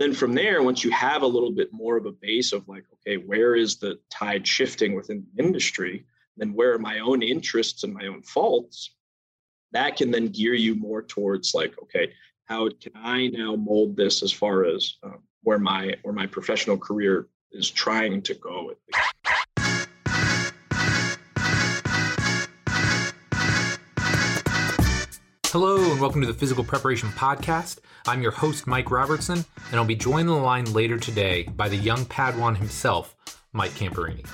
Then from there, once you have a little bit more of a base of like, okay, where is the tide shifting within the industry? Then where are my own interests and my own faults? That can then gear you more towards like, okay, how can I now mold this as far as um, where my where my professional career is trying to go? Hello, and welcome to the Physical Preparation Podcast. I'm your host, Mike Robertson, and I'll be joined on the line later today by the young Padawan himself, Mike Camperini.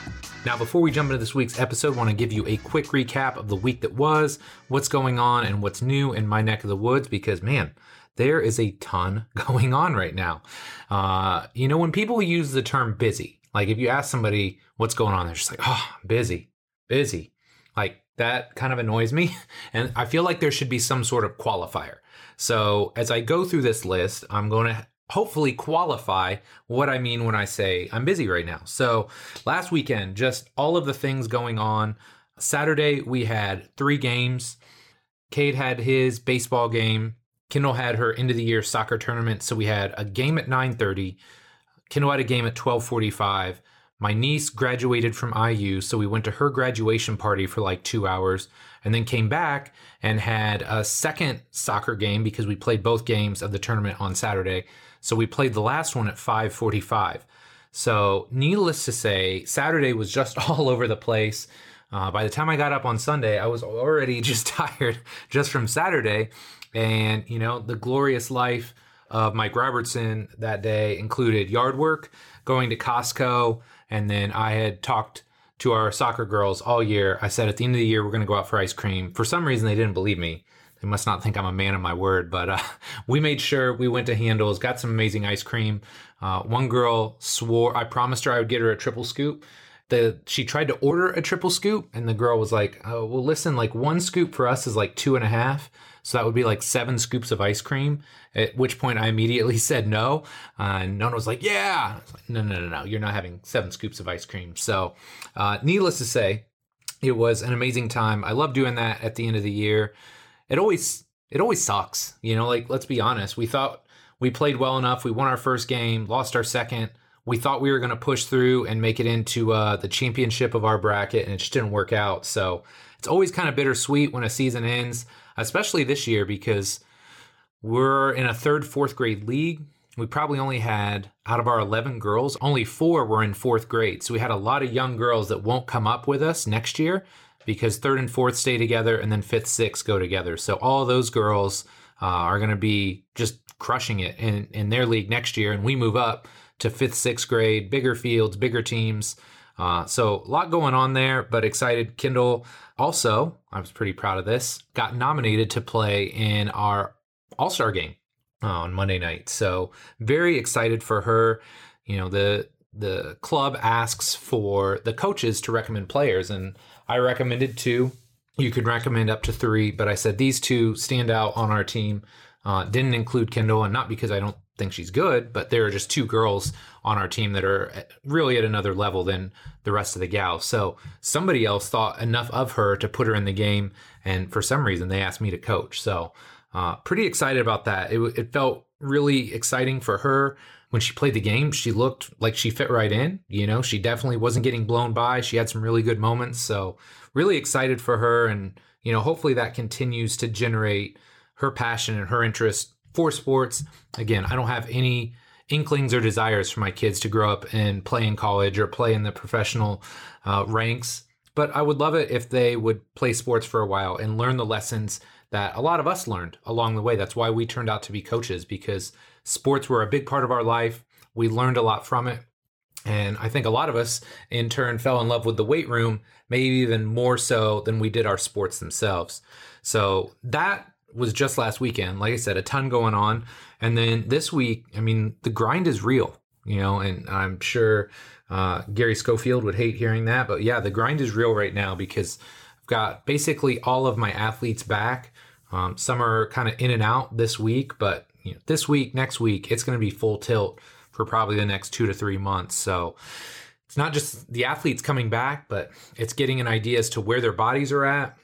Now, before we jump into this week's episode, I want to give you a quick recap of the week that was, what's going on, and what's new in my neck of the woods, because man, there is a ton going on right now. Uh, you know, when people use the term busy, like if you ask somebody what's going on, they're just like, oh, busy, busy. Like that kind of annoys me. And I feel like there should be some sort of qualifier. So as I go through this list, I'm going to hopefully qualify what I mean when I say I'm busy right now. So last weekend, just all of the things going on. Saturday, we had three games. Cade had his baseball game. Kendall had her end of the year soccer tournament. So we had a game at 9:30. Kendall had a game at 1245. My niece graduated from IU, so we went to her graduation party for like two hours and then came back and had a second soccer game because we played both games of the tournament on Saturday. So we played the last one at 545. So needless to say, Saturday was just all over the place. Uh, by the time I got up on Sunday, I was already just tired just from Saturday. And, you know, the glorious life of Mike Robertson that day included yard work, going to Costco, and then I had talked to our soccer girls all year. I said at the end of the year, we're going to go out for ice cream. For some reason, they didn't believe me. They must not think I'm a man of my word, but uh, we made sure we went to Handel's, got some amazing ice cream. Uh, one girl swore, I promised her I would get her a triple scoop. The, she tried to order a triple scoop, and the girl was like, oh, well, listen, like one scoop for us is like two and a half. So that would be like seven scoops of ice cream. At which point I immediately said no. Uh, and Nona was like, yeah. Was like, no, no, no, no. You're not having seven scoops of ice cream. So, uh, needless to say, it was an amazing time. I love doing that at the end of the year. It always, it always sucks. You know, like, let's be honest. We thought we played well enough. We won our first game, lost our second. We thought we were going to push through and make it into uh, the championship of our bracket, and it just didn't work out. So it's always kind of bittersweet when a season ends especially this year because we're in a third, fourth grade league. We probably only had, out of our 11 girls, only four were in fourth grade. So we had a lot of young girls that won't come up with us next year because third and fourth stay together and then fifth, sixth go together. So all those girls uh, are going to be just crushing it in, in their league next year. And we move up to fifth, sixth grade, bigger fields, bigger teams. Uh, so a lot going on there, but excited. Kendall also, I was pretty proud of this, got nominated to play in our All Star game on Monday night. So very excited for her. You know, the the club asks for the coaches to recommend players, and I recommended two. You could recommend up to three, but I said these two stand out on our team. Uh, didn't include Kendall, and not because I don't think she's good, but there are just two girls on our team that are really at another level than the rest of the gals. So somebody else thought enough of her to put her in the game, and for some reason they asked me to coach. So uh, pretty excited about that. It, it felt really exciting for her when she played the game. She looked like she fit right in. You know, she definitely wasn't getting blown by. She had some really good moments. So really excited for her, and you know, hopefully that continues to generate her passion and her interest for sports. Again, I don't have any inklings or desires for my kids to grow up and play in college or play in the professional uh, ranks. But I would love it if they would play sports for a while and learn the lessons that a lot of us learned along the way. That's why we turned out to be coaches because sports were a big part of our life. We learned a lot from it. And I think a lot of us in turn fell in love with the weight room, maybe even more so than we did our sports themselves. So that was just last weekend. Like I said, a ton going on. And then this week, I mean, the grind is real, you know, and I'm sure uh, Gary Schofield would hate hearing that. But yeah, the grind is real right now because I've got basically all of my athletes back. Um, some are kind of in and out this week, but you know, this week, next week, it's going to be full tilt for probably the next two to three months. So it's not just the athletes coming back, but it's getting an idea as to where their bodies are at,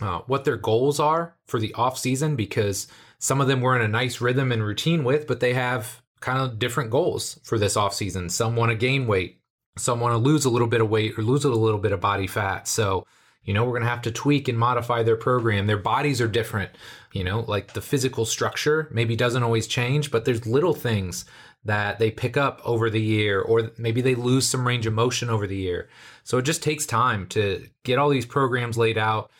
uh, what their goals are for the off season because some of them were in a nice rhythm and routine with, but they have kind of different goals for this off season. Some want to gain weight, some want to lose a little bit of weight or lose a little bit of body fat. So, you know, we're going to have to tweak and modify their program. Their bodies are different, you know, like the physical structure maybe doesn't always change, but there's little things that they pick up over the year, or maybe they lose some range of motion over the year. So it just takes time to get all these programs laid out.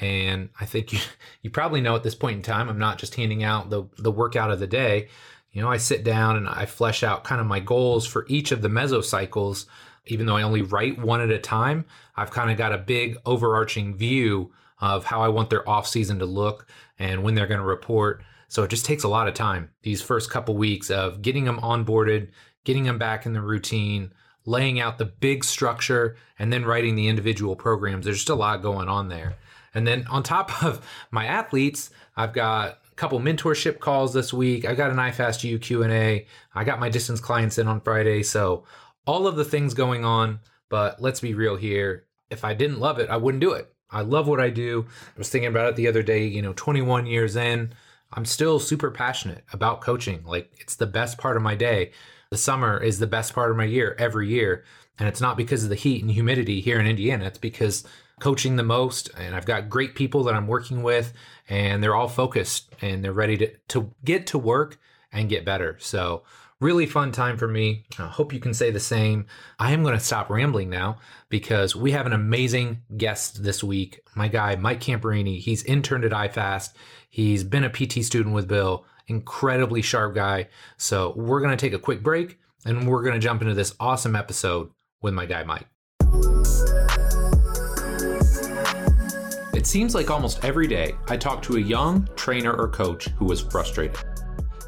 And I think you, you probably know at this point in time, I'm not just handing out the, the workout of the day. You know, I sit down and I flesh out kind of my goals for each of the mesocycles. Even though I only write one at a time, I've kind of got a big overarching view of how I want their off season to look and when they're going to report. So it just takes a lot of time. These first couple weeks of getting them onboarded, getting them back in the routine, laying out the big structure, and then writing the individual programs. There's just a lot going on there. And then on top of my athletes, I've got a couple mentorship calls this week. I got an iFastU Q&A. I got my distance clients in on Friday. So all of the things going on, but let's be real here. If I didn't love it, I wouldn't do it. I love what I do. I was thinking about it the other day, you know, 21 years in, I'm still super passionate about coaching. Like it's the best part of my day. The summer is the best part of my year every year. And it's not because of the heat and humidity here in Indiana. It's because coaching the most and I've got great people that I'm working with and they're all focused and they're ready to, to get to work and get better. So really fun time for me. I hope you can say the same. I am going to stop rambling now because we have an amazing guest this week. My guy, Mike Camperini, he's interned at iFast. He's been a PT student with Bill, incredibly sharp guy. So we're going to take a quick break and we're going to jump into this awesome episode with my guy, Mike. It seems like almost every day I talk to a young trainer or coach who is frustrated.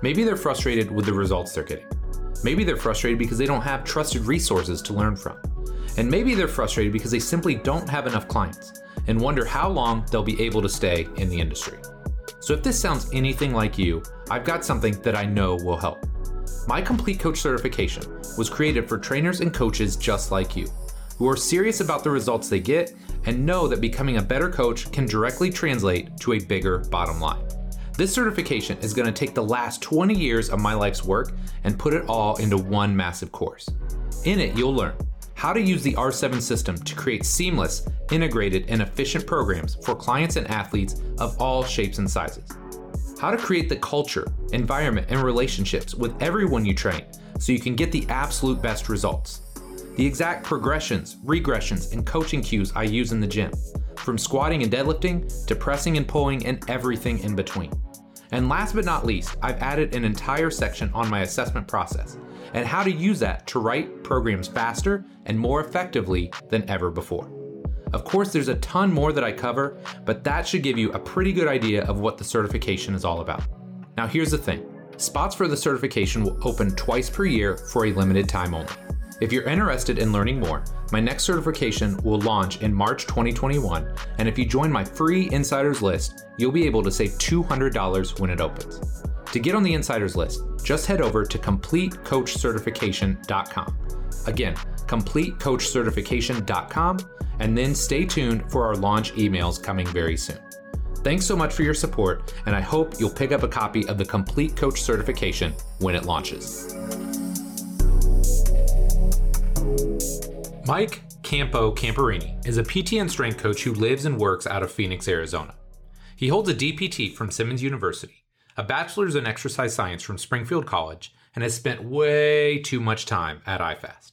Maybe they're frustrated with the results they're getting. Maybe they're frustrated because they don't have trusted resources to learn from. And maybe they're frustrated because they simply don't have enough clients and wonder how long they'll be able to stay in the industry. So if this sounds anything like you, I've got something that I know will help. My Complete Coach certification was created for trainers and coaches just like you, who are serious about the results they get and know that becoming a better coach can directly translate to a bigger bottom line. This certification is going to take the last 20 years of my life's work and put it all into one massive course. In it, you'll learn how to use the R7 system to create seamless, integrated, and efficient programs for clients and athletes of all shapes and sizes. How to create the culture, environment, and relationships with everyone you train so you can get the absolute best results. The exact progressions, regressions, and coaching cues I use in the gym, from squatting and deadlifting to pressing and pulling and everything in between. And last but not least, I've added an entire section on my assessment process and how to use that to write programs faster and more effectively than ever before. Of course, there's a ton more that I cover, but that should give you a pretty good idea of what the certification is all about. Now, here's the thing spots for the certification will open twice per year for a limited time only. If you're interested in learning more, my next certification will launch in March 2021, and if you join my free insiders list, you'll be able to save $200 when it opens. To get on the insiders list, just head over to CompleteCoachCertification.com. Again, CompleteCoachCertification.com, and then stay tuned for our launch emails coming very soon. Thanks so much for your support, and I hope you'll pick up a copy of the Complete Coach Certification when it launches. Mike Campo Camperini is a PT and strength coach who lives and works out of Phoenix, Arizona. He holds a DPT from Simmons University a bachelor's in exercise science from Springfield College, and has spent way too much time at iFast.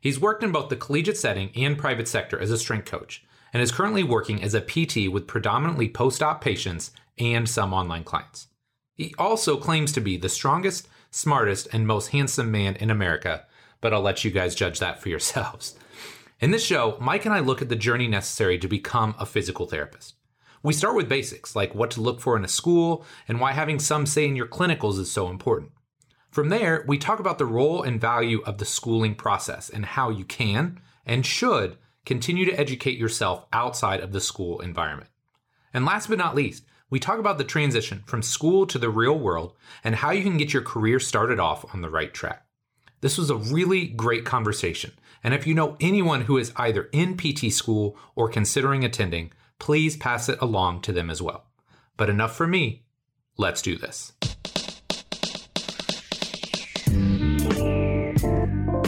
He's worked in both the collegiate setting and private sector as a strength coach, and is currently working as a PT with predominantly post op patients and some online clients. He also claims to be the strongest, smartest, and most handsome man in America, but I'll let you guys judge that for yourselves. In this show, Mike and I look at the journey necessary to become a physical therapist. We start with basics, like what to look for in a school and why having some say in your clinicals is so important. From there, we talk about the role and value of the schooling process and how you can and should continue to educate yourself outside of the school environment. And last but not least, we talk about the transition from school to the real world and how you can get your career started off on the right track. This was a really great conversation. And if you know anyone who is either in PT school or considering attending, please pass it along to them as well. But enough for me. Let's do this.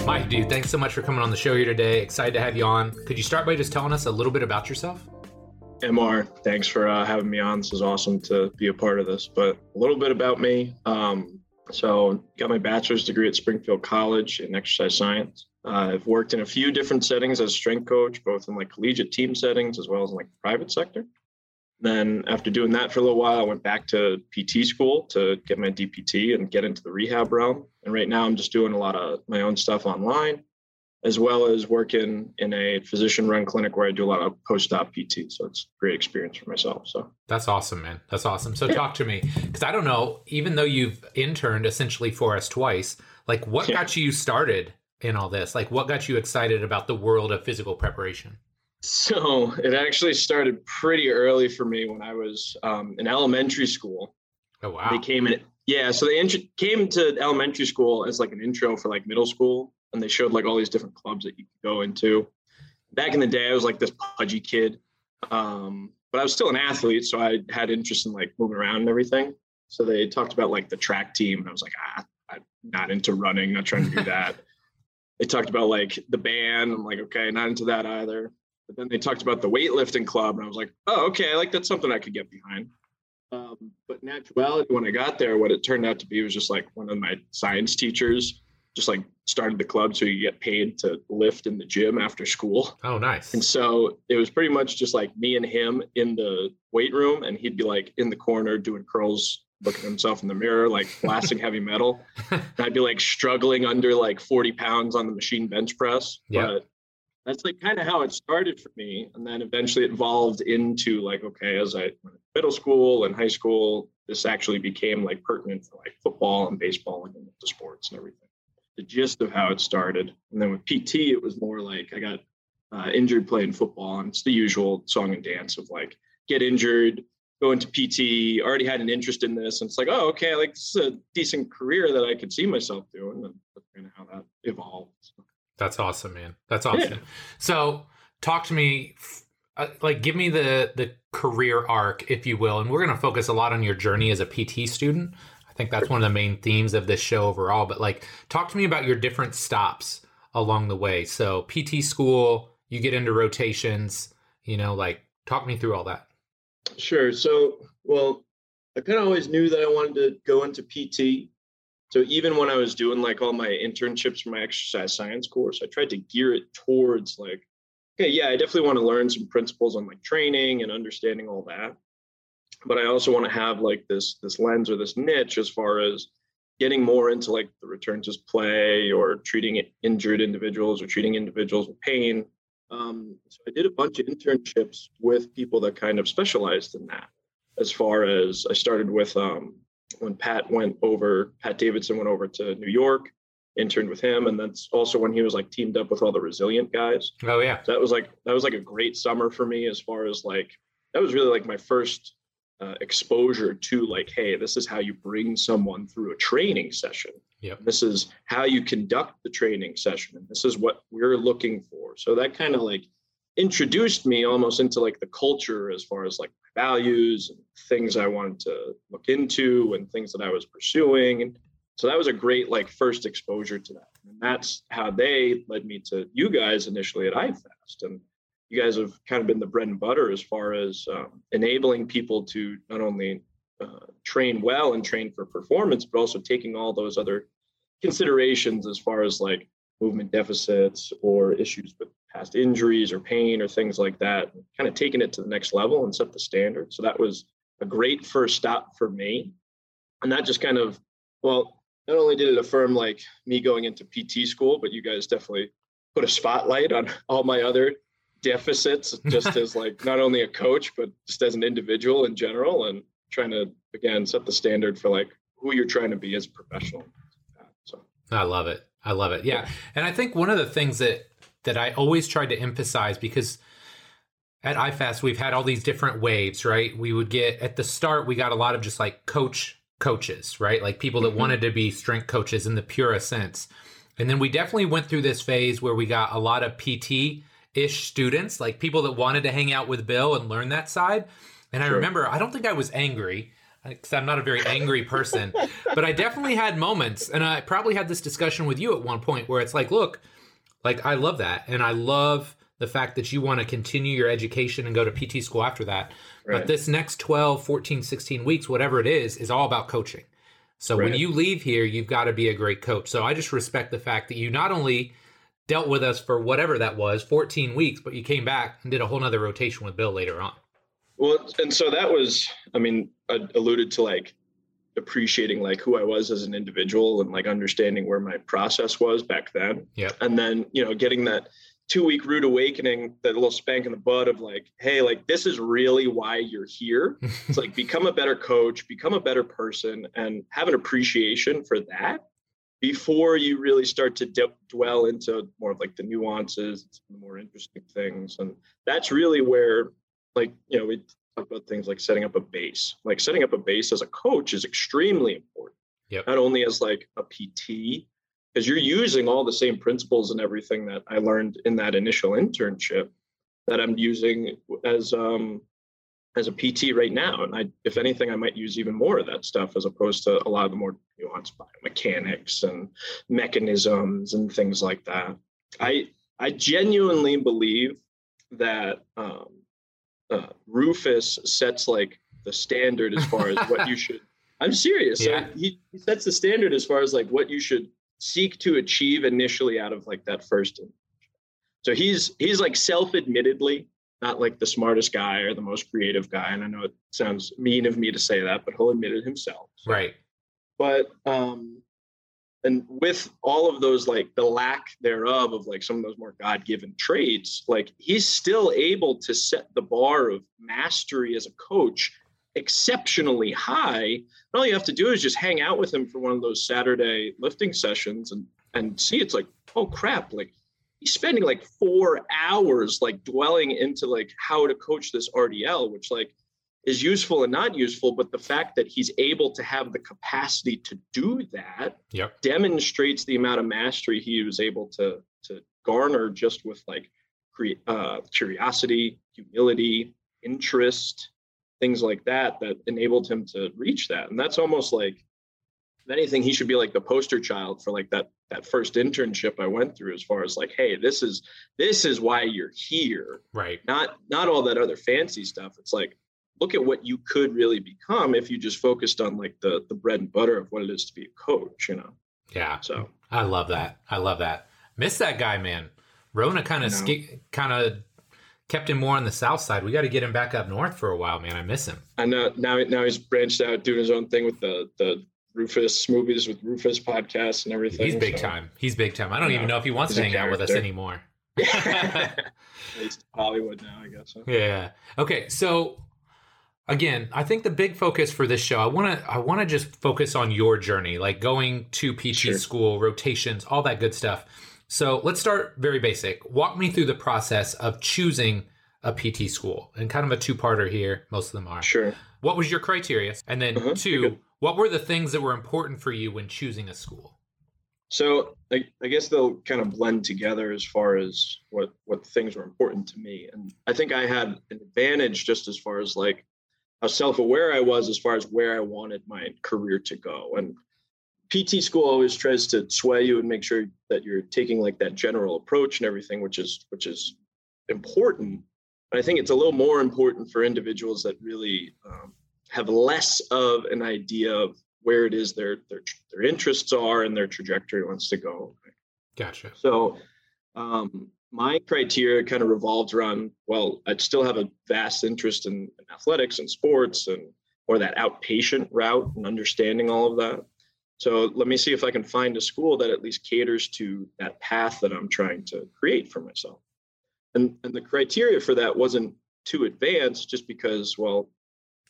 Mike, dude, thanks so much for coming on the show here today. Excited to have you on. Could you start by just telling us a little bit about yourself? MR, thanks for uh, having me on. This is awesome to be a part of this. But a little bit about me. Um, so, got my bachelor's degree at Springfield College in exercise science. Uh, I've worked in a few different settings as a strength coach, both in like collegiate team settings as well as in like private sector. Then, after doing that for a little while, I went back to PT school to get my DPT and get into the rehab realm. And right now, I'm just doing a lot of my own stuff online, as well as working in a physician run clinic where I do a lot of post op PT. So it's a great experience for myself. So that's awesome, man. That's awesome. So yeah. talk to me because I don't know, even though you've interned essentially for us twice, like what yeah. got you started in all this? Like what got you excited about the world of physical preparation? So it actually started pretty early for me when I was um, in elementary school. Oh wow! They came in, yeah. So they int- came to elementary school as like an intro for like middle school, and they showed like all these different clubs that you could go into. Back in the day, I was like this pudgy kid, um, but I was still an athlete, so I had interest in like moving around and everything. So they talked about like the track team, and I was like, ah, I'm not into running, not trying to do that. they talked about like the band. I'm like, okay, not into that either. But then they talked about the weightlifting club, and I was like, oh, okay, like that's something I could get behind. Um, but in actuality, when I got there, what it turned out to be was just like one of my science teachers just like started the club so you get paid to lift in the gym after school. Oh, nice. And so it was pretty much just like me and him in the weight room, and he'd be like in the corner doing curls, looking at himself in the mirror, like blasting heavy metal. And I'd be like struggling under like 40 pounds on the machine bench press. Yeah. But that's like kind of how it started for me. And then eventually it evolved into like, okay, as I went to middle school and high school, this actually became like pertinent for like football and baseball and the sports and everything the gist of how it started. And then with PT, it was more like I got uh, injured playing football, and it's the usual song and dance of like get injured, go into PT. Already had an interest in this, and it's like, oh, okay, like this is a decent career that I could see myself doing, and that's kind of how that evolved. That's awesome, man. That's awesome. Yeah. So, talk to me. Uh, like, give me the the career arc, if you will, and we're going to focus a lot on your journey as a PT student. I think that's one of the main themes of this show overall. But like, talk to me about your different stops along the way. So PT school, you get into rotations, you know, like talk me through all that. Sure. So, well, I kind of always knew that I wanted to go into PT. So even when I was doing like all my internships for my exercise science course, I tried to gear it towards like, okay, yeah, I definitely want to learn some principles on like training and understanding all that but I also want to have like this this lens or this niche as far as getting more into like the return to play or treating injured individuals or treating individuals with pain. Um, so I did a bunch of internships with people that kind of specialized in that. As far as I started with um, when Pat went over, Pat Davidson went over to New York, interned with him, and that's also when he was like teamed up with all the resilient guys. Oh yeah, so that was like that was like a great summer for me as far as like that was really like my first uh, exposure to like hey this is how you bring someone through a training session. Yep. this is how you conduct the training session and this is what we're looking for. So that kind of like introduced me almost into like the culture as far as like my values and things i wanted to look into and things that i was pursuing and so that was a great like first exposure to that. And that's how they led me to you guys initially at ifast and you guys have kind of been the bread and butter as far as um, enabling people to not only uh, train well and train for performance, but also taking all those other considerations as far as like movement deficits or issues with past injuries or pain or things like that, kind of taking it to the next level and set the standard. So that was a great first stop for me. And that just kind of, well, not only did it affirm like me going into PT school, but you guys definitely put a spotlight on all my other deficits just as like not only a coach but just as an individual in general and trying to again set the standard for like who you're trying to be as a professional. So. I love it. I love it. Yeah. And i think one of the things that that i always tried to emphasize because at ifast we've had all these different waves right? We would get at the start we got a lot of just like coach coaches right? Like people that mm-hmm. wanted to be strength coaches in the purest sense. And then we definitely went through this phase where we got a lot of pt ish students, like people that wanted to hang out with Bill and learn that side. And I remember, I don't think I was angry. Uh, because I'm not a very angry person, but I definitely had moments, and I probably had this discussion with you at one point where it's like, look, like I love that, and I love the fact that you want to continue your education and go to PT school after that. Right. But this next 12, 14, 16 weeks, whatever it is, is all about coaching. So right. when you leave here, you've got to be a great coach. So I just respect the fact that you not only dealt with us for whatever that was, 14 weeks, but you came back and did a whole nother rotation with Bill later on. Well, and so that was, I mean, I alluded to like appreciating like who I was as an individual and like understanding where my process was back then. Yeah. And then, you know, getting that two week rude awakening, that little spank in the butt of like, hey, like this is really why you're here. it's like become a better coach, become a better person, and have an appreciation for that before you really start to d- dwell into more of like the nuances, the more interesting things. And that's really where, like, you know, we talk about things like setting up a base. Like setting up a base as a coach is extremely important. Yep. Not only as like a PT, because you're using all the same principles and everything that I learned in that initial internship that I'm using as um, as a PT right now. And I, if anything, I might use even more of that stuff as opposed to a lot of the more nuanced biomechanics and mechanisms and things like that. I I genuinely believe that um, uh, Rufus sets like the standard as far as what you should. I'm serious. Yeah. He, he sets the standard as far as like what you should seek to achieve initially out of like that first so he's he's like self-admittedly not like the smartest guy or the most creative guy and i know it sounds mean of me to say that but he'll admit it himself right but um and with all of those like the lack thereof of like some of those more god-given traits like he's still able to set the bar of mastery as a coach exceptionally high. all you have to do is just hang out with him for one of those Saturday lifting sessions and and see it's like, oh crap, like he's spending like four hours like dwelling into like how to coach this RDL, which like is useful and not useful, but the fact that he's able to have the capacity to do that yep. demonstrates the amount of mastery he was able to to garner just with like cre- uh, curiosity, humility, interest, things like that that enabled him to reach that and that's almost like if anything he should be like the poster child for like that that first internship i went through as far as like hey this is this is why you're here. Right. Not not all that other fancy stuff. It's like look at what you could really become if you just focused on like the the bread and butter of what it is to be a coach you know? Yeah. So. I love that. I love that. Miss that guy man. Rona kind of sk- kind of kept him more on the south side. We got to get him back up north for a while, man. I miss him. I know. Now. Now he's branched out, doing his own thing with the the Rufus movies with Rufus podcasts and everything. He's big so. time. He's big time. I don't even know if he wants to hang out with us anymore. He's Hollywood now, I guess. Yeah. Okay. So again, I think the big focus for this show, I want to I want to just focus on your journey, like going to PT sure. school, rotations, all that good stuff. So let's start very basic. Walk me through the process of choosing a PT school and kind of a two parter here. Most of them are. Sure. What was your criteria? And then uh-huh. two, what were the things that were important for you when choosing a school? So I, I, guess they'll kind of blend together as far as what what things were important to me. And I think I had an advantage just as far as like how self-aware I was as far as where I wanted my career to go. And PT school always tries to sway you and make sure that you're taking like that general approach and everything, which is which is important. But I think it's a little more important for individuals that really um, have less of an idea of where it is their their their interests are and their trajectory wants to go. Gotcha. So um, my criteria kind of revolved around well, I'd still have a vast interest in, in athletics and sports and or that outpatient route and understanding all of that. So let me see if I can find a school that at least caters to that path that I'm trying to create for myself. And, and the criteria for that wasn't too advanced just because, well,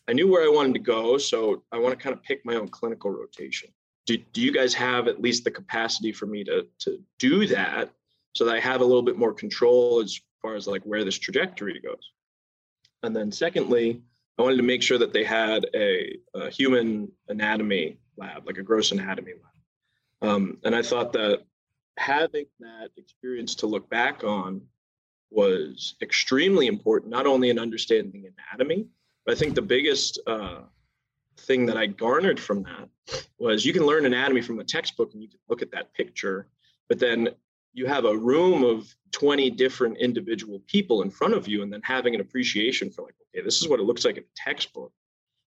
I knew where I wanted to go. So I want to kind of pick my own clinical rotation. Do, do you guys have at least the capacity for me to, to do that so that I have a little bit more control as far as like where this trajectory goes? And then secondly, I wanted to make sure that they had a, a human anatomy lab, like a gross anatomy lab. Um, and I thought that having that experience to look back on was extremely important, not only in understanding anatomy, but I think the biggest uh, thing that I garnered from that was you can learn anatomy from a textbook and you can look at that picture, but then you have a room of 20 different individual people in front of you and then having an appreciation for like, okay, this is what it looks like in a textbook,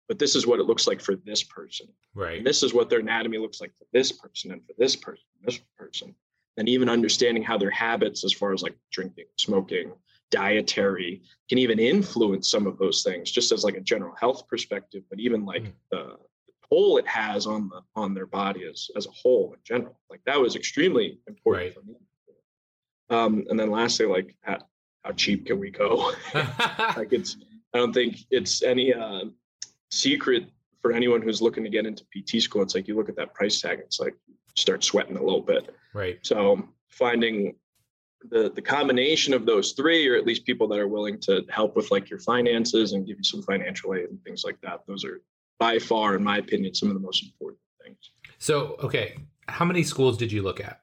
but this is what it looks like for this person. Right. And this is what their anatomy looks like for this person and for this person, this person. And even understanding how their habits, as far as like drinking, smoking, dietary, can even influence some of those things, just as like a general health perspective, but even like mm. the, the toll it has on the on their body as as a whole in general. Like that was extremely important right. for me. Um, and then lastly, like how, how cheap can we go? like it's I don't think it's any uh, secret for anyone who's looking to get into PT school. It's like you look at that price tag, it's like start sweating a little bit. Right. So finding the the combination of those three, or at least people that are willing to help with like your finances and give you some financial aid and things like that, those are by far, in my opinion, some of the most important things. So, okay, how many schools did you look at?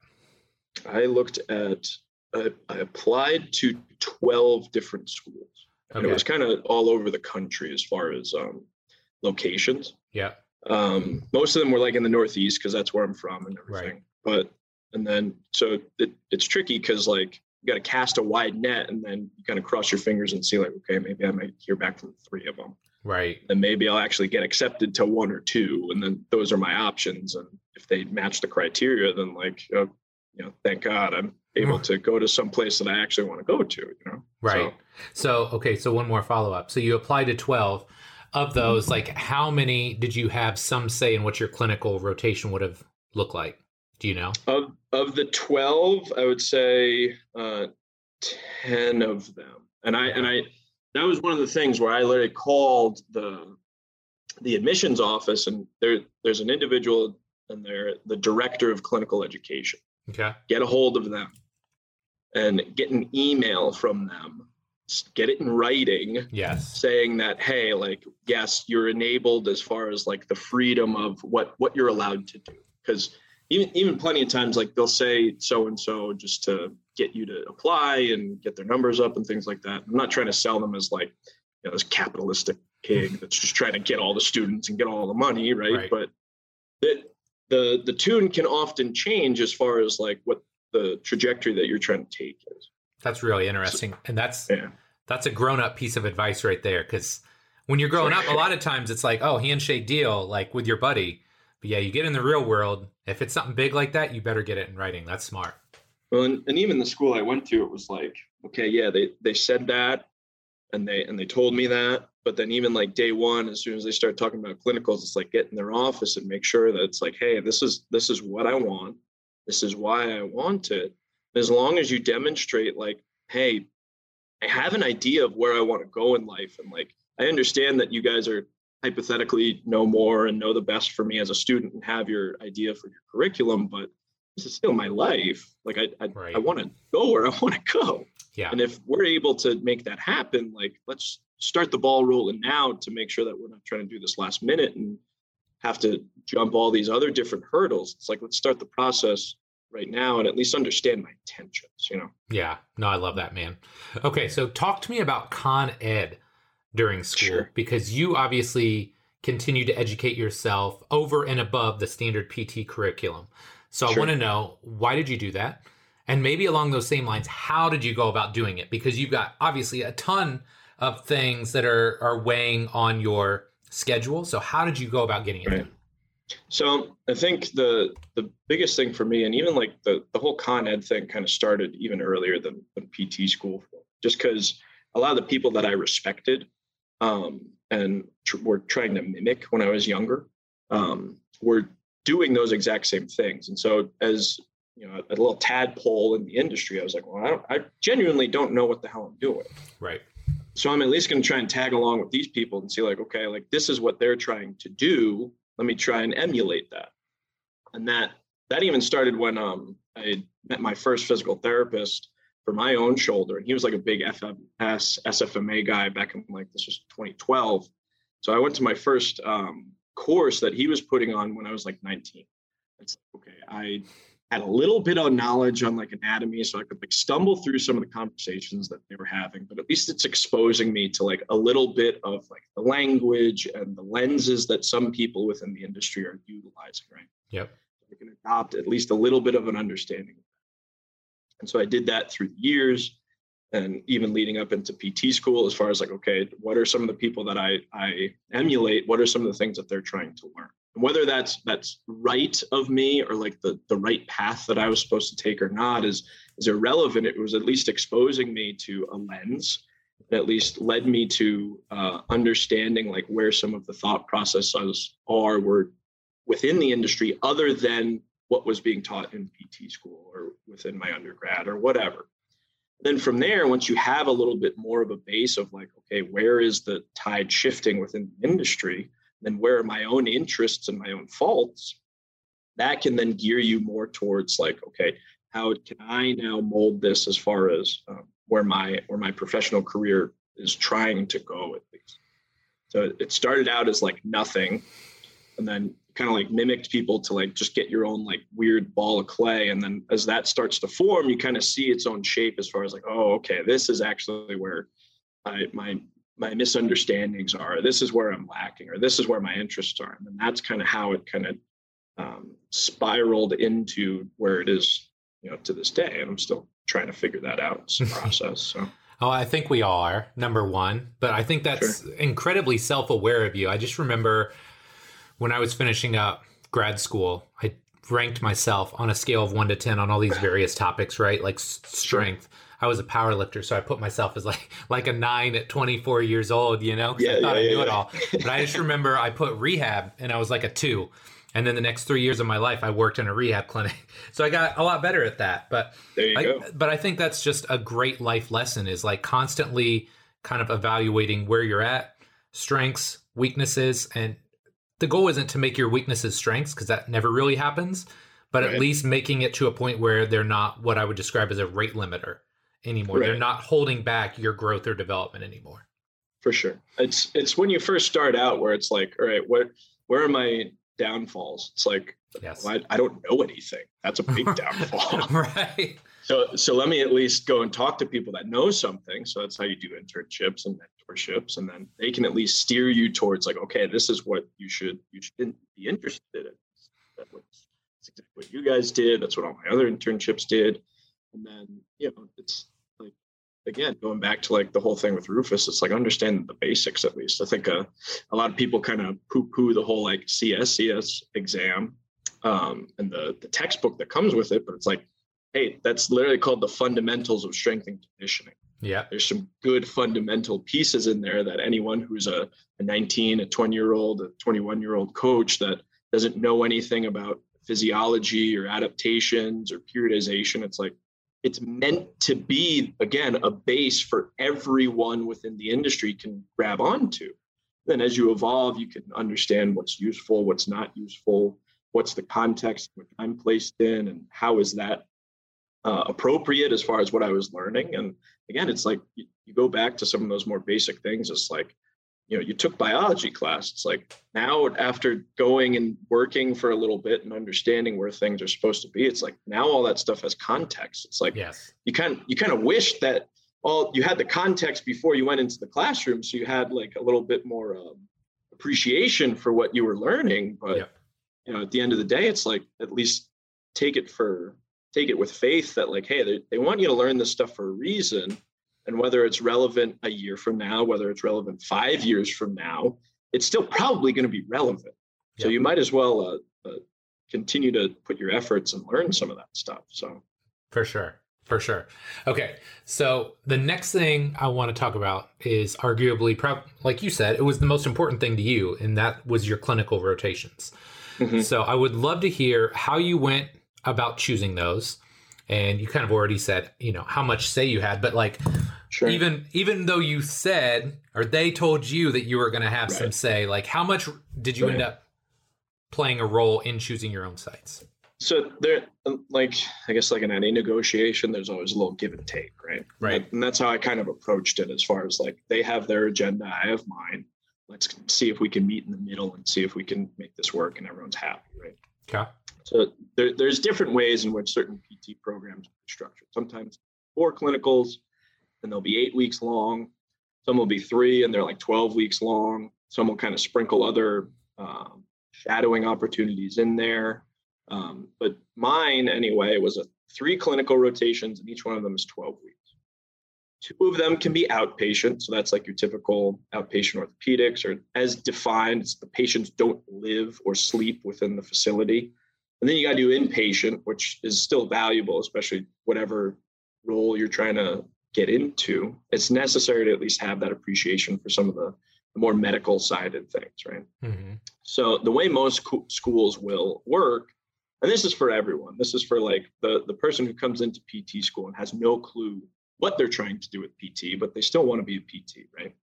I looked at. I, I applied to twelve different schools, okay. and it was kind of all over the country as far as um, locations. Yeah. Um, most of them were like in the Northeast because that's where I'm from and everything. Right. But and then so it, it's tricky because like you got to cast a wide net and then you kind of cross your fingers and see like okay maybe i might hear back from three of them right. And maybe i'll actually get accepted to one or two and then those are my options. And if they match the criteria then like uh, you know thank god i'm able to go to some place that i actually want to go to you know? Right. So, so okay so one more follow-up. So you applied to 12 of those like how many did you have some say in what your clinical rotation would have looked like do you know? Of of the twelve, I would say uh, ten of them, and I and I that was one of the things where I literally called the the admissions office, and there there's an individual and they're the director of clinical education. Okay. Get a hold of them and get an email from them get it in writing yes saying that hey like yes you're enabled as far as like the freedom of what what you're allowed to do because even even plenty of times like they'll say so and so just to get you to apply and get their numbers up and things like that. I'm not trying to sell them as like you know this capitalistic pig mm-hmm. that's just trying to get all the students and get all the money, right? right. But the the the tune can often change as far as like what the trajectory that you're trying to take is. That's really interesting, so, and that's yeah. that's a grown up piece of advice right there. Because when you're growing up, a lot of times it's like, oh, handshake deal, like with your buddy. But yeah, you get in the real world. If it's something big like that, you better get it in writing. That's smart. Well, and, and even the school I went to, it was like, okay, yeah, they they said that, and they and they told me that. But then even like day one, as soon as they start talking about clinicals, it's like get in their office and make sure that it's like, hey, this is this is what I want. This is why I want it. As long as you demonstrate, like, hey, I have an idea of where I want to go in life, and like I understand that you guys are hypothetically know more and know the best for me as a student and have your idea for your curriculum, but this is still my life. Like I, I, right. I want to go where I want to go. Yeah. And if we're able to make that happen, like let's start the ball rolling now to make sure that we're not trying to do this last minute and have to jump all these other different hurdles. It's like let's start the process right now and at least understand my intentions, you know. Yeah. No, I love that, man. Okay, so talk to me about Con Ed during school sure. because you obviously continue to educate yourself over and above the standard PT curriculum. So sure. I want to know why did you do that? And maybe along those same lines, how did you go about doing it? Because you've got obviously a ton of things that are are weighing on your schedule. So how did you go about getting it right. done? So I think the the biggest thing for me, and even like the the whole Con Ed thing, kind of started even earlier than, than PT school, just because a lot of the people that I respected um, and tr- were trying to mimic when I was younger um, were doing those exact same things. And so, as you know, a little tadpole in the industry, I was like, well, I, don't, I genuinely don't know what the hell I'm doing. Right. So I'm at least going to try and tag along with these people and see, like, okay, like this is what they're trying to do. Let me try and emulate that. And that that even started when um, I met my first physical therapist for my own shoulder. And he was like a big FMS, SFMA guy back in like this was 2012. So I went to my first um, course that he was putting on when I was like 19. It's okay. I had a little bit of knowledge on like anatomy, so I could like stumble through some of the conversations that they were having. But at least it's exposing me to like a little bit of like the language and the lenses that some people within the industry are utilizing, right? Yep. I can adopt at least a little bit of an understanding. And so I did that through the years and even leading up into PT school as far as like, okay, what are some of the people that I, I emulate? What are some of the things that they're trying to learn? And whether that's that's right of me or like the the right path that I was supposed to take or not is is irrelevant. It was at least exposing me to a lens that at least led me to uh, understanding like where some of the thought processes are were within the industry other than what was being taught in PT school or within my undergrad or whatever. Then from there, once you have a little bit more of a base of like, okay, where is the tide shifting within the industry? Then where are my own interests and my own faults? That can then gear you more towards like, okay, how can I now mold this as far as um, where my where my professional career is trying to go at least. So it started out as like nothing, and then kind of like mimicked people to like just get your own like weird ball of clay. And then as that starts to form you kind of see its own shape as far as like oh okay this is actually where I, my my misunderstandings are. This is where i'm lacking or this is where my interests are. And that's kind of how it kind of um, spiraled into where it is you know to this day. And i'm still trying to figure that out it's a process so. Oh, I think we are number one, but I think that's sure. incredibly self-aware of you. I just remember when I was finishing up grad school, I ranked myself on a scale of one to 10 on all these various topics, right? Like strength. I was a power lifter, so I put myself as like like a nine at 24 years old, you know? Yeah, I thought yeah, I knew yeah. it all. But I just remember I put rehab and I was like a two. And then the next three years of my life, I worked in a rehab clinic. So I got a lot better at that. But there you I, go. But I think that's just a great life lesson is like constantly kind of evaluating where you're at, strengths, weaknesses, and the goal isn't to make your weaknesses strengths because that never really happens, but Right. at least making it to a point where they're not what I would describe as a rate limiter anymore. They're not holding back your growth or development anymore. for sure it's it's when you first start out where it's like all right what where are my downfalls it's like Yes. well, I, I don't know anything that's a big downfall right. so so let me at least go and talk to people that know something so that's how you do internships and mentorships and then they can at least steer you towards like okay this is what you should you should be interested in. That's exactly what you guys did. That's what all my other internships did. And then you know it's like again going back to like the whole thing with rufus it's like understand the basics at least. I think uh, a lot of people kind of poo-poo the whole like cscs exam um, and the the textbook that comes with it but it's like hey that's literally called the fundamentals of strength and conditioning Yeah. there's some good fundamental pieces in there that anyone who's a, a 19 a 20 year old a 21 year old coach that doesn't know anything about physiology or adaptations or periodization it's like it's meant to be again a base for everyone within the industry can grab onto then as you evolve you can understand what's useful what's not useful what's the context which i'm placed in and how is that uh, appropriate as far as what i was learning. And again it's like you, you go back to some of those more basic things. It's like you know you took biology class. It's like now after going and working for a little bit and understanding where things are supposed to be it's like now all that stuff has context. It's like Yes. you kind you kind of wish that all you had the context before you went into the classroom so you had like a little bit more um, appreciation for what you were learning. But you know at the end of the day it's like at least take it for take it with faith that like hey they, they want you to learn this stuff for a reason and whether it's relevant a year from now whether it's relevant five years from now it's still probably going to be relevant so you might as well uh, uh, continue to put your efforts and learn some of that stuff so For sure. For sure. Okay. So the next thing I want to talk about is arguably, prob- like you said, it was the most important thing to you, and that was your clinical rotations. Mhm. So I would love to hear how you went about choosing those. And you kind of already said, you know, how much say you had, but like sure even even though you said or they told you that you were going to have some say, like how much did you end up playing a role in choosing your own sites? so there um, like i guess like in any negotiation there's always a little give and take right Right. and that's how i kind of approached it as far as like they have their agenda i have mine let's see if we can meet in the middle and see if we can make this work and everyone's happy right Okay. So there, there's different ways in which certain PT programs are structured. Sometimes four clinicals, and they'll be eight weeks long. Some will be three, and they're like 12 weeks long. Some will kind of sprinkle other um, shadowing opportunities in there. Um, but mine, anyway, was a three clinical rotations, and each one of them is 12 weeks. Two of them can be outpatient, so that's like your typical outpatient orthopedics, or as defined, the patients don't live or sleep within the facility. And then you got to do inpatient, which is still valuable, especially whatever role you're trying to get into. It's necessary to at least have that appreciation for some of the, the more medical sided things, right? Mm-hmm. So the way most co- schools will work, and this is for everyone. This is for like the the person who comes into PT school and has no clue what they're trying to do with PT, but they still want to be a PT, right?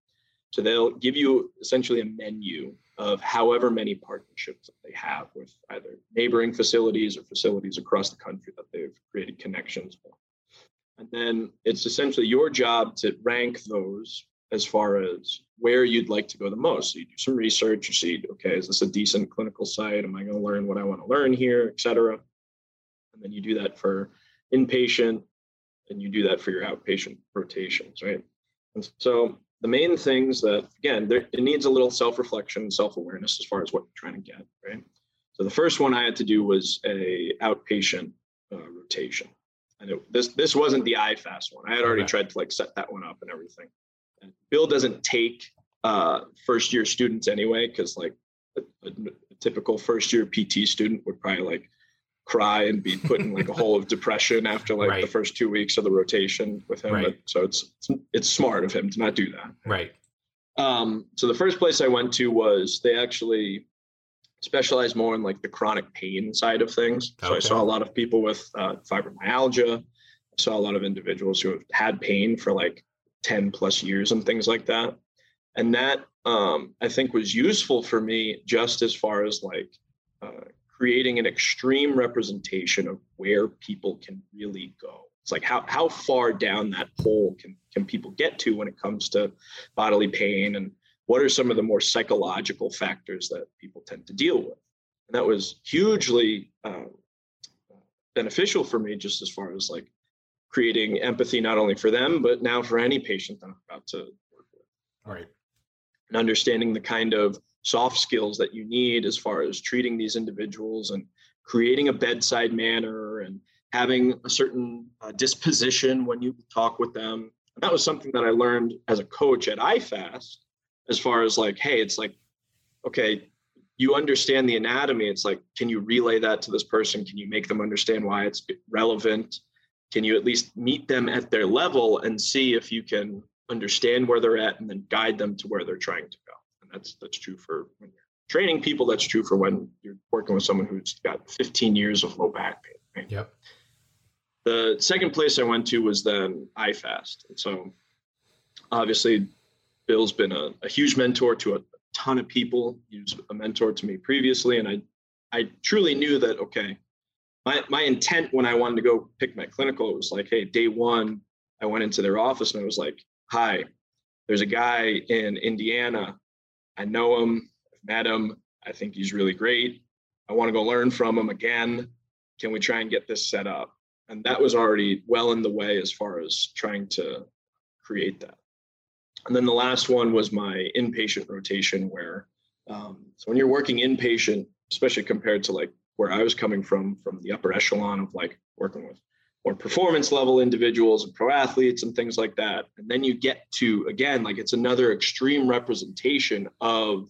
So they'll give you essentially a menu of however many partnerships that they have with either neighboring facilities or facilities across the country that they've created connections with. And then it's essentially your job to rank those as far as where you'd like to go the most. So you do some research, you see, okay, is this a decent clinical site? Am I going to learn what I want to learn here, et cetera? And then you do that for inpatient, and you do that for your outpatient rotations, right? And so the main things that again there, it needs a little self-reflection and self-awareness as far as what you're trying to get right so the first one i had to do was a outpatient uh, rotation and it, this this wasn't the ifast one i had already okay. tried to like set that one up and everything and bill doesn't take uh, first year students anyway because like a, a typical first year pt student would probably like cry and be put in like a hole of depression after like right. the first two weeks of the rotation with him. Right. But, so it's, it's, it's smart of him to not do that. Right. Um, so the first place I went to was they actually specialize more in like the chronic pain side of things. So okay. I saw a lot of people with uh, fibromyalgia. I saw a lot of individuals who have had pain for like 10 plus years and things like that. And that um, I think was useful for me just as far as like uh, creating an extreme representation of where people can really go. It's like how how far down that hole can can people get to when it comes to bodily pain and what are some of the more psychological factors that people tend to deal with. And that was hugely um, beneficial for me, just as far as like creating empathy not only for them but now for any patient that I'm about to work with. All right. And understanding the kind of soft skills that you need as far as treating these individuals and creating a bedside manner and having a certain uh, disposition when you talk with them. And that was something that I learned as a coach at IFAST, as far as like, hey, it's like, okay, you understand the anatomy. It's like, can you relay that to this person? Can you make them understand why it's relevant? Can you at least meet them at their level and see if you can understand where they're at and then guide them to where they're trying to go? That's that's true for when you're training people. That's true for when you're working with someone who's got 15 years of low back pain. Right? Yep. The second place I went to was then IFAST. And so obviously Bill's been a, a huge mentor to a ton of people. He was a mentor to me previously. And I I truly knew that okay, my my intent when I wanted to go pick my clinical was like, hey, day one, I went into their office and I was like, hi, there's a guy in Indiana I know him, I've met him. I think he's really great. I want to go learn from him again. Can we try and get this set up? And that was already well in the way as far as trying to create that. And then the last one was my inpatient rotation, where um, so when you're working inpatient, especially compared to like where I was coming from, from the upper echelon of like working with more performance level individuals and pro athletes and things like that. And then you get to, again, like it's another extreme representation of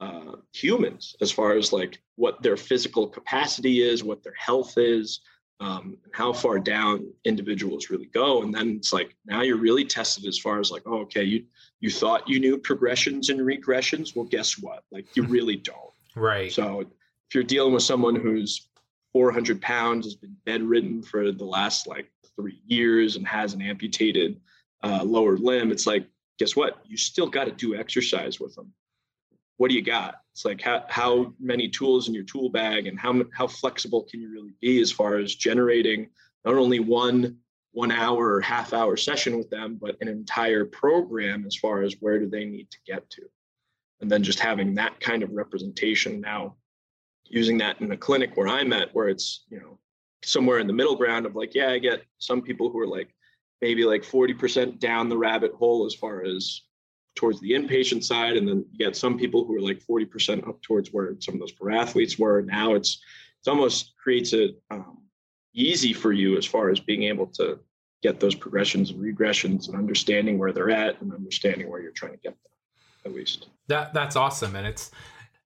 uh, humans as far as like what their physical capacity is, what their health is, um, and how far down individuals really go. And then it's like now you're really tested as far as like, oh, okay, you you thought you knew progressions and regressions. Well, guess what? Like you really don't. Right. So if you're dealing with someone who's 400 pounds, has been bedridden for the last like three years and has an amputated uh, lower limb, it's like, guess what? You still got to do exercise with them. What do you got? It's like how, how many tools in your tool bag and how, how flexible can you really be as far as generating not only one one hour or half hour session with them, but an entire program as far as where do they need to get to. And then just having that kind of representation now using that in a clinic where I'm at, where it's, you know, somewhere in the middle ground of like, yeah, I get some people who are like maybe like 40% down the rabbit hole as far as towards the inpatient side. And then you get some people who are like 40% up towards where some of those pro athletes were. Now it's, it's almost creates it um, easy for you as far as being able to get those progressions and regressions and understanding where they're at and understanding where you're trying to get them at least. That that's awesome. And it's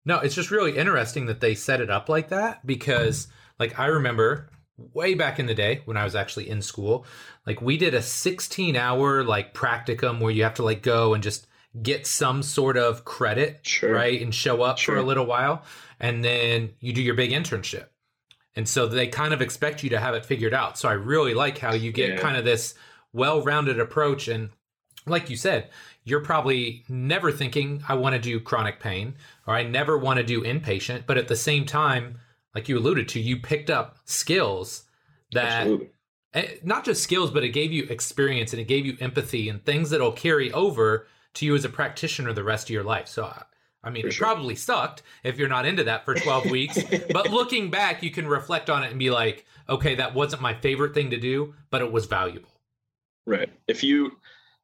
no, it's just really interesting that they set it up like that because like I remember way back in the day when I was actually in school, like we did a 16 hour like practicum where you have to like go and just get some sort of credit, sure. right? And show up sure. for a little while. And then you do your big internship. And so they kind of expect you to have it figured out. So I really like how you get yeah. kind of this well rounded approach. And like you said, you're probably never thinking, I want to do chronic pain or I never want to do inpatient. But at the same time, like you alluded to, you picked up skills that Absolutely. Eh, not just skills, but it gave you experience and it gave you empathy and things that'll carry over to you as a practitioner the rest of your life. So, I mean, for it sure. probably sucked if you're not into that for 12 weeks. but looking back, you can reflect on it and be like, okay, that wasn't my favorite thing to do, but it was valuable. Right. If you,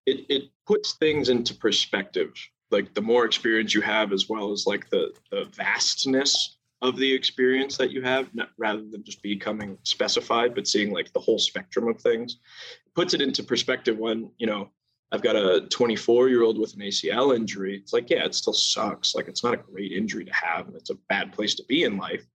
it, it puts things into perspective. Like the more experience you have, as well as like the the vastness of the experience that you have, not, rather than just becoming specified, but seeing like the whole spectrum of things, puts it into perspective. When you know I've got a 24 year old with an ACL injury. It's like, yeah, it still sucks. Like, it's not a great injury to have, and it's a bad place to be in life.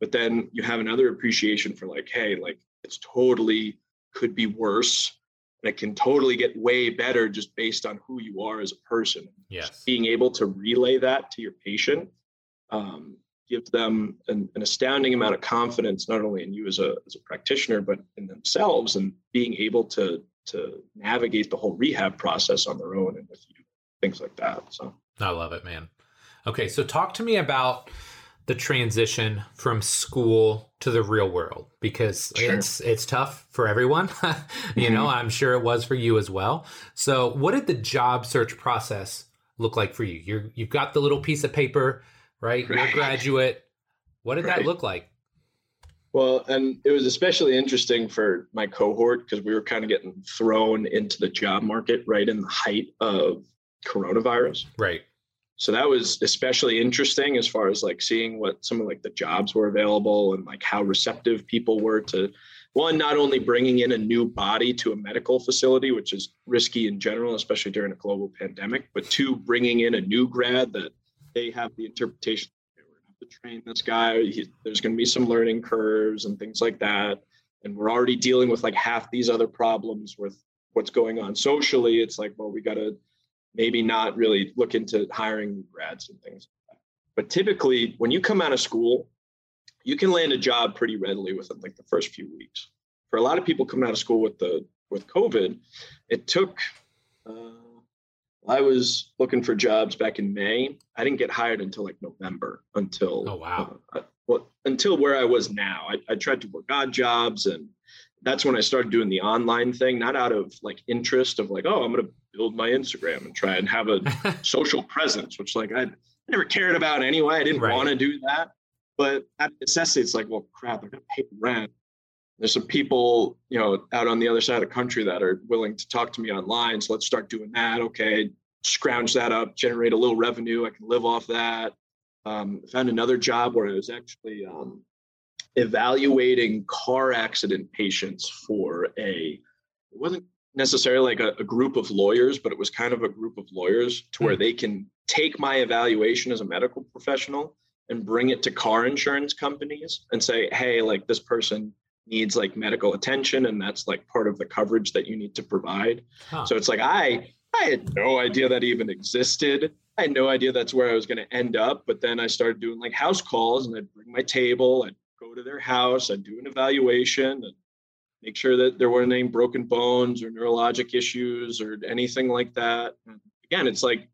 But then you have another appreciation for, like, hey, like, it's totally could be worse. And it can totally get way better just based on who you are as a person. Yes. Just being able to relay that to your patient um, gives them an, an, astounding amount of confidence, not only in you as a, as a practitioner, but in themselves and being able to to navigate the whole rehab process on their own and with you, things like that. So I love it, man. Okay, so talk to me about the transition from school to the real world because sure. it's it's tough for everyone. you mm-hmm. know, I'm sure it was for you as well. So, what did the job search process look like for you? You're you've got the little piece of paper, right? right. You're a graduate. What did right. that look like? Well, and it was especially interesting for my cohort because we were kind of getting thrown into the job market right in the height of coronavirus. Right. So that was especially interesting as far as like seeing what some of like the jobs were available and like how receptive people were to one not only bringing in a new body to a medical facility which is risky in general especially during a global pandemic but two bringing in a new grad that they have the interpretation they were going to have to train this guy. He, there's going to be some learning curves and things like that. And we're already dealing with like half these other problems with what's going on socially. It's like, well, we got to maybe not really look into hiring grads and things like. But typically, when you come out of school, you can land a job pretty readily within like the first few weeks. For a lot of people coming out of school with the with COVID, it took uh, I was looking for jobs back in May. I didn't get hired until like November. Until oh wow, uh, well until where I was now. I, I tried to work odd jobs, and that's when I started doing the online thing. Not out of like interest of like, oh, I'm going to build my Instagram and try and have a social presence, which like I never cared about anyway. I didn't right. want to do that, but at necessity, it's like, well, crap, I got to pay rent. There's some people, you know, out on the other side of the country that are willing to talk to me online. So let's start doing that. Okay, scrounge that up, generate a little revenue. I can live off that. Um, found another job where I was actually um, evaluating car accident patients for a, it wasn't necessarily like a, a, group of lawyers, but it was kind of a group of lawyers to where hmm. they can take my evaluation as a medical professional and bring it to car insurance companies and say, hey, like this person needs like medical attention and that's like part of the coverage that you need to provide. Huh. So it's like I I had no idea that even existed. I had no idea that's where I was going to end up. But then I started doing like house calls and I'd bring my table, I'd go to their house, I'd do an evaluation and make sure that there weren't any broken bones or neurologic issues or anything like that. And again, it's like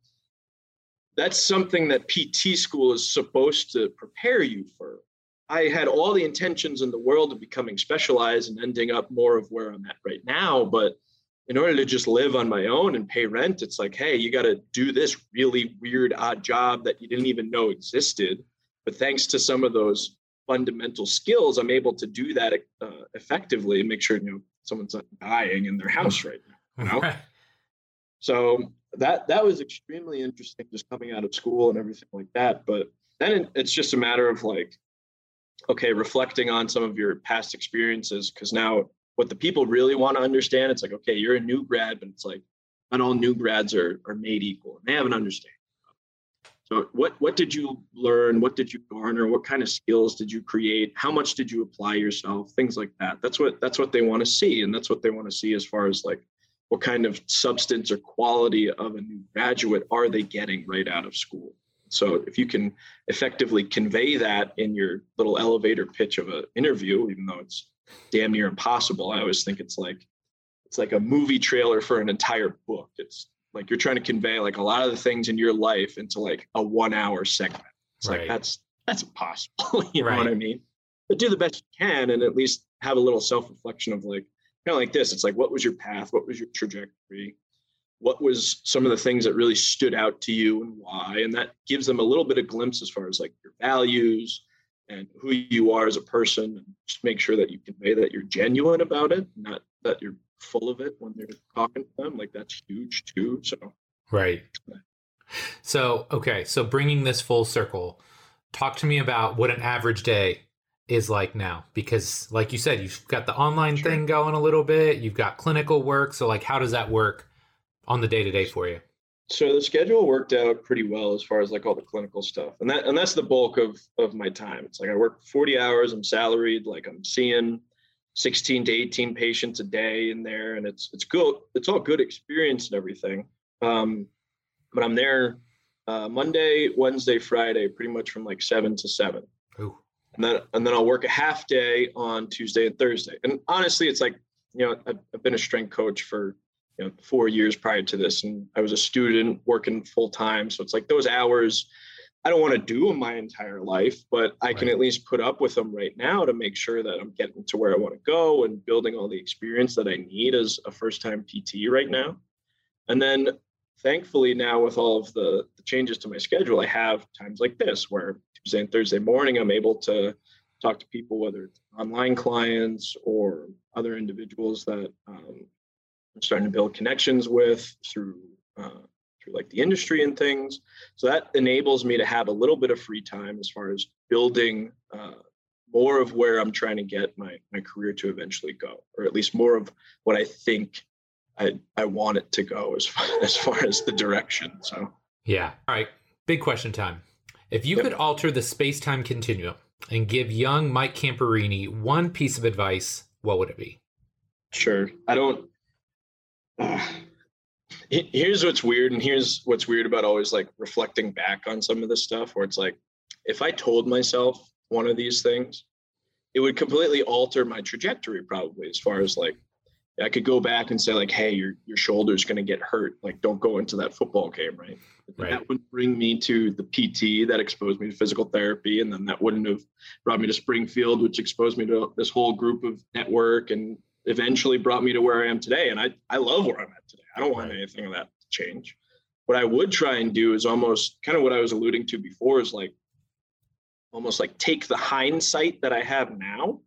that's something that PT school is supposed to prepare you for. I had all the intentions in the world of becoming specialized and ending up more of where I'm at right now, but in order to just live on my own and pay rent, it's like, hey, you got to do this really weird, odd job that you didn't even know existed. but thanks to some of those fundamental skills, I'm able to do that uh, effectively and make sure you know someone's not dying in their house right now. You know? Right. So that that was extremely interesting, just coming out of school and everything like that. But then it's just a matter of like, okay, reflecting on some of your past experiences, because now what the people really want to understand, it's like, okay, you're a new grad, but it's like not all new grads are are made equal, and they have an understanding. What what did you learn? What did you garner? What kind of skills did you create? How much did you apply yourself? Things like that. That's what that's what they want to see, and that's what they want to see as far as like what kind of substance or quality of a new graduate are they getting right out of school. So if you can effectively convey that in your little elevator pitch of an interview, even though it's damn near impossible, I always think it's like it's like a movie trailer for an entire book. It's like you're trying to convey like a lot of the things in your life into like a one hour segment. It's right. like that's that's impossible. you know right. what I mean? But do the best you can and at least have a little self-reflection of like kind of like this. It's like what was your path? What was your trajectory? What was some of the things that really stood out to you and why? And that gives them a little bit of glimpse as far as like your values and who you are as a person. And just make sure that you convey that you're genuine about it, not that you're full of it when they're talking to them. Like that's huge too. So right. So okay, so bringing this full circle, talk to me about what an average day is like now because like you said you've got the online sure. thing going a little bit you've got clinical work so like how does that work on the day to day for you so the schedule worked out pretty well as far as like all the clinical stuff and that and that's the bulk of of my time it's like i work 40 hours i'm salaried like i'm seeing 16 to 18 patients a day in there and it's it's good it's all good experience and everything. Um, but i'm there uh, monday wednesday friday pretty much from like 7 to 7 Ooh. and then and then i'll work a half day on tuesday and thursday. And honestly it's like you know i've, I've been a strength coach for you know four years prior to this and i was a student working full time. So it's like those hours I don't want to do them my entire life, but I can at least put up with them right now to make sure that I'm getting to where I want to go and building all the experience that I need as a first time PT right now. And then thankfully now with all of the, the changes to my schedule, I have times like this where Tuesday and Thursday morning I'm able to talk to people, whether it's online clients or other individuals that um, I'm starting to build connections with through uh, through like the industry and things. So that enables me to have a little bit of free time as far as building uh, more of where I'm trying to get my my career to eventually go, or at least more of what I think I I want it to go as far as far as the direction. So yeah. All right. Big question time. If you yep. could alter the space time continuum and give young Mike Camperini one piece of advice, what would it be? Sure. I don't. Uh, here's what's weird and here's what's weird about always like reflecting back on some of this stuff where it's like if i told myself one of these things it would completely alter my trajectory probably as far as like i could go back and say like hey your your shoulder's going to get hurt like don't go into that football game right? right that would bring me to the pt that exposed me to physical therapy and then that wouldn't have brought me to springfield which exposed me to this whole group of network and eventually brought me to where I am today. And I, I love where I'm at today. I don't want anything of that to change. What I would try and do is almost kind of what I was alluding to before is like almost like take the hindsight that I have now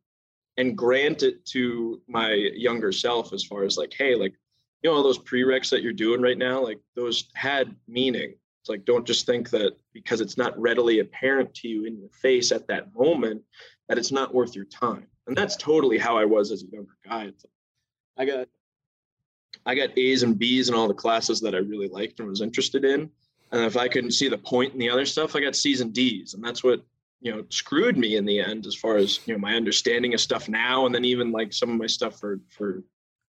and grant it to my younger self as far as like, hey, like, you know, all those prereqs that you're doing right now, like those had meaning. It's like, don't just think that because it's not readily apparent to you in your face at that moment, that it's not worth your time and that's totally how I was as a younger guy. I got I got A's and B's in all the classes that I really liked and was interested in. And if I couldn't see the point in the other stuff, I got C's and D's. And that's what, you know, screwed me in the end as far as, you know, my understanding of stuff now and then even like some of my stuff for for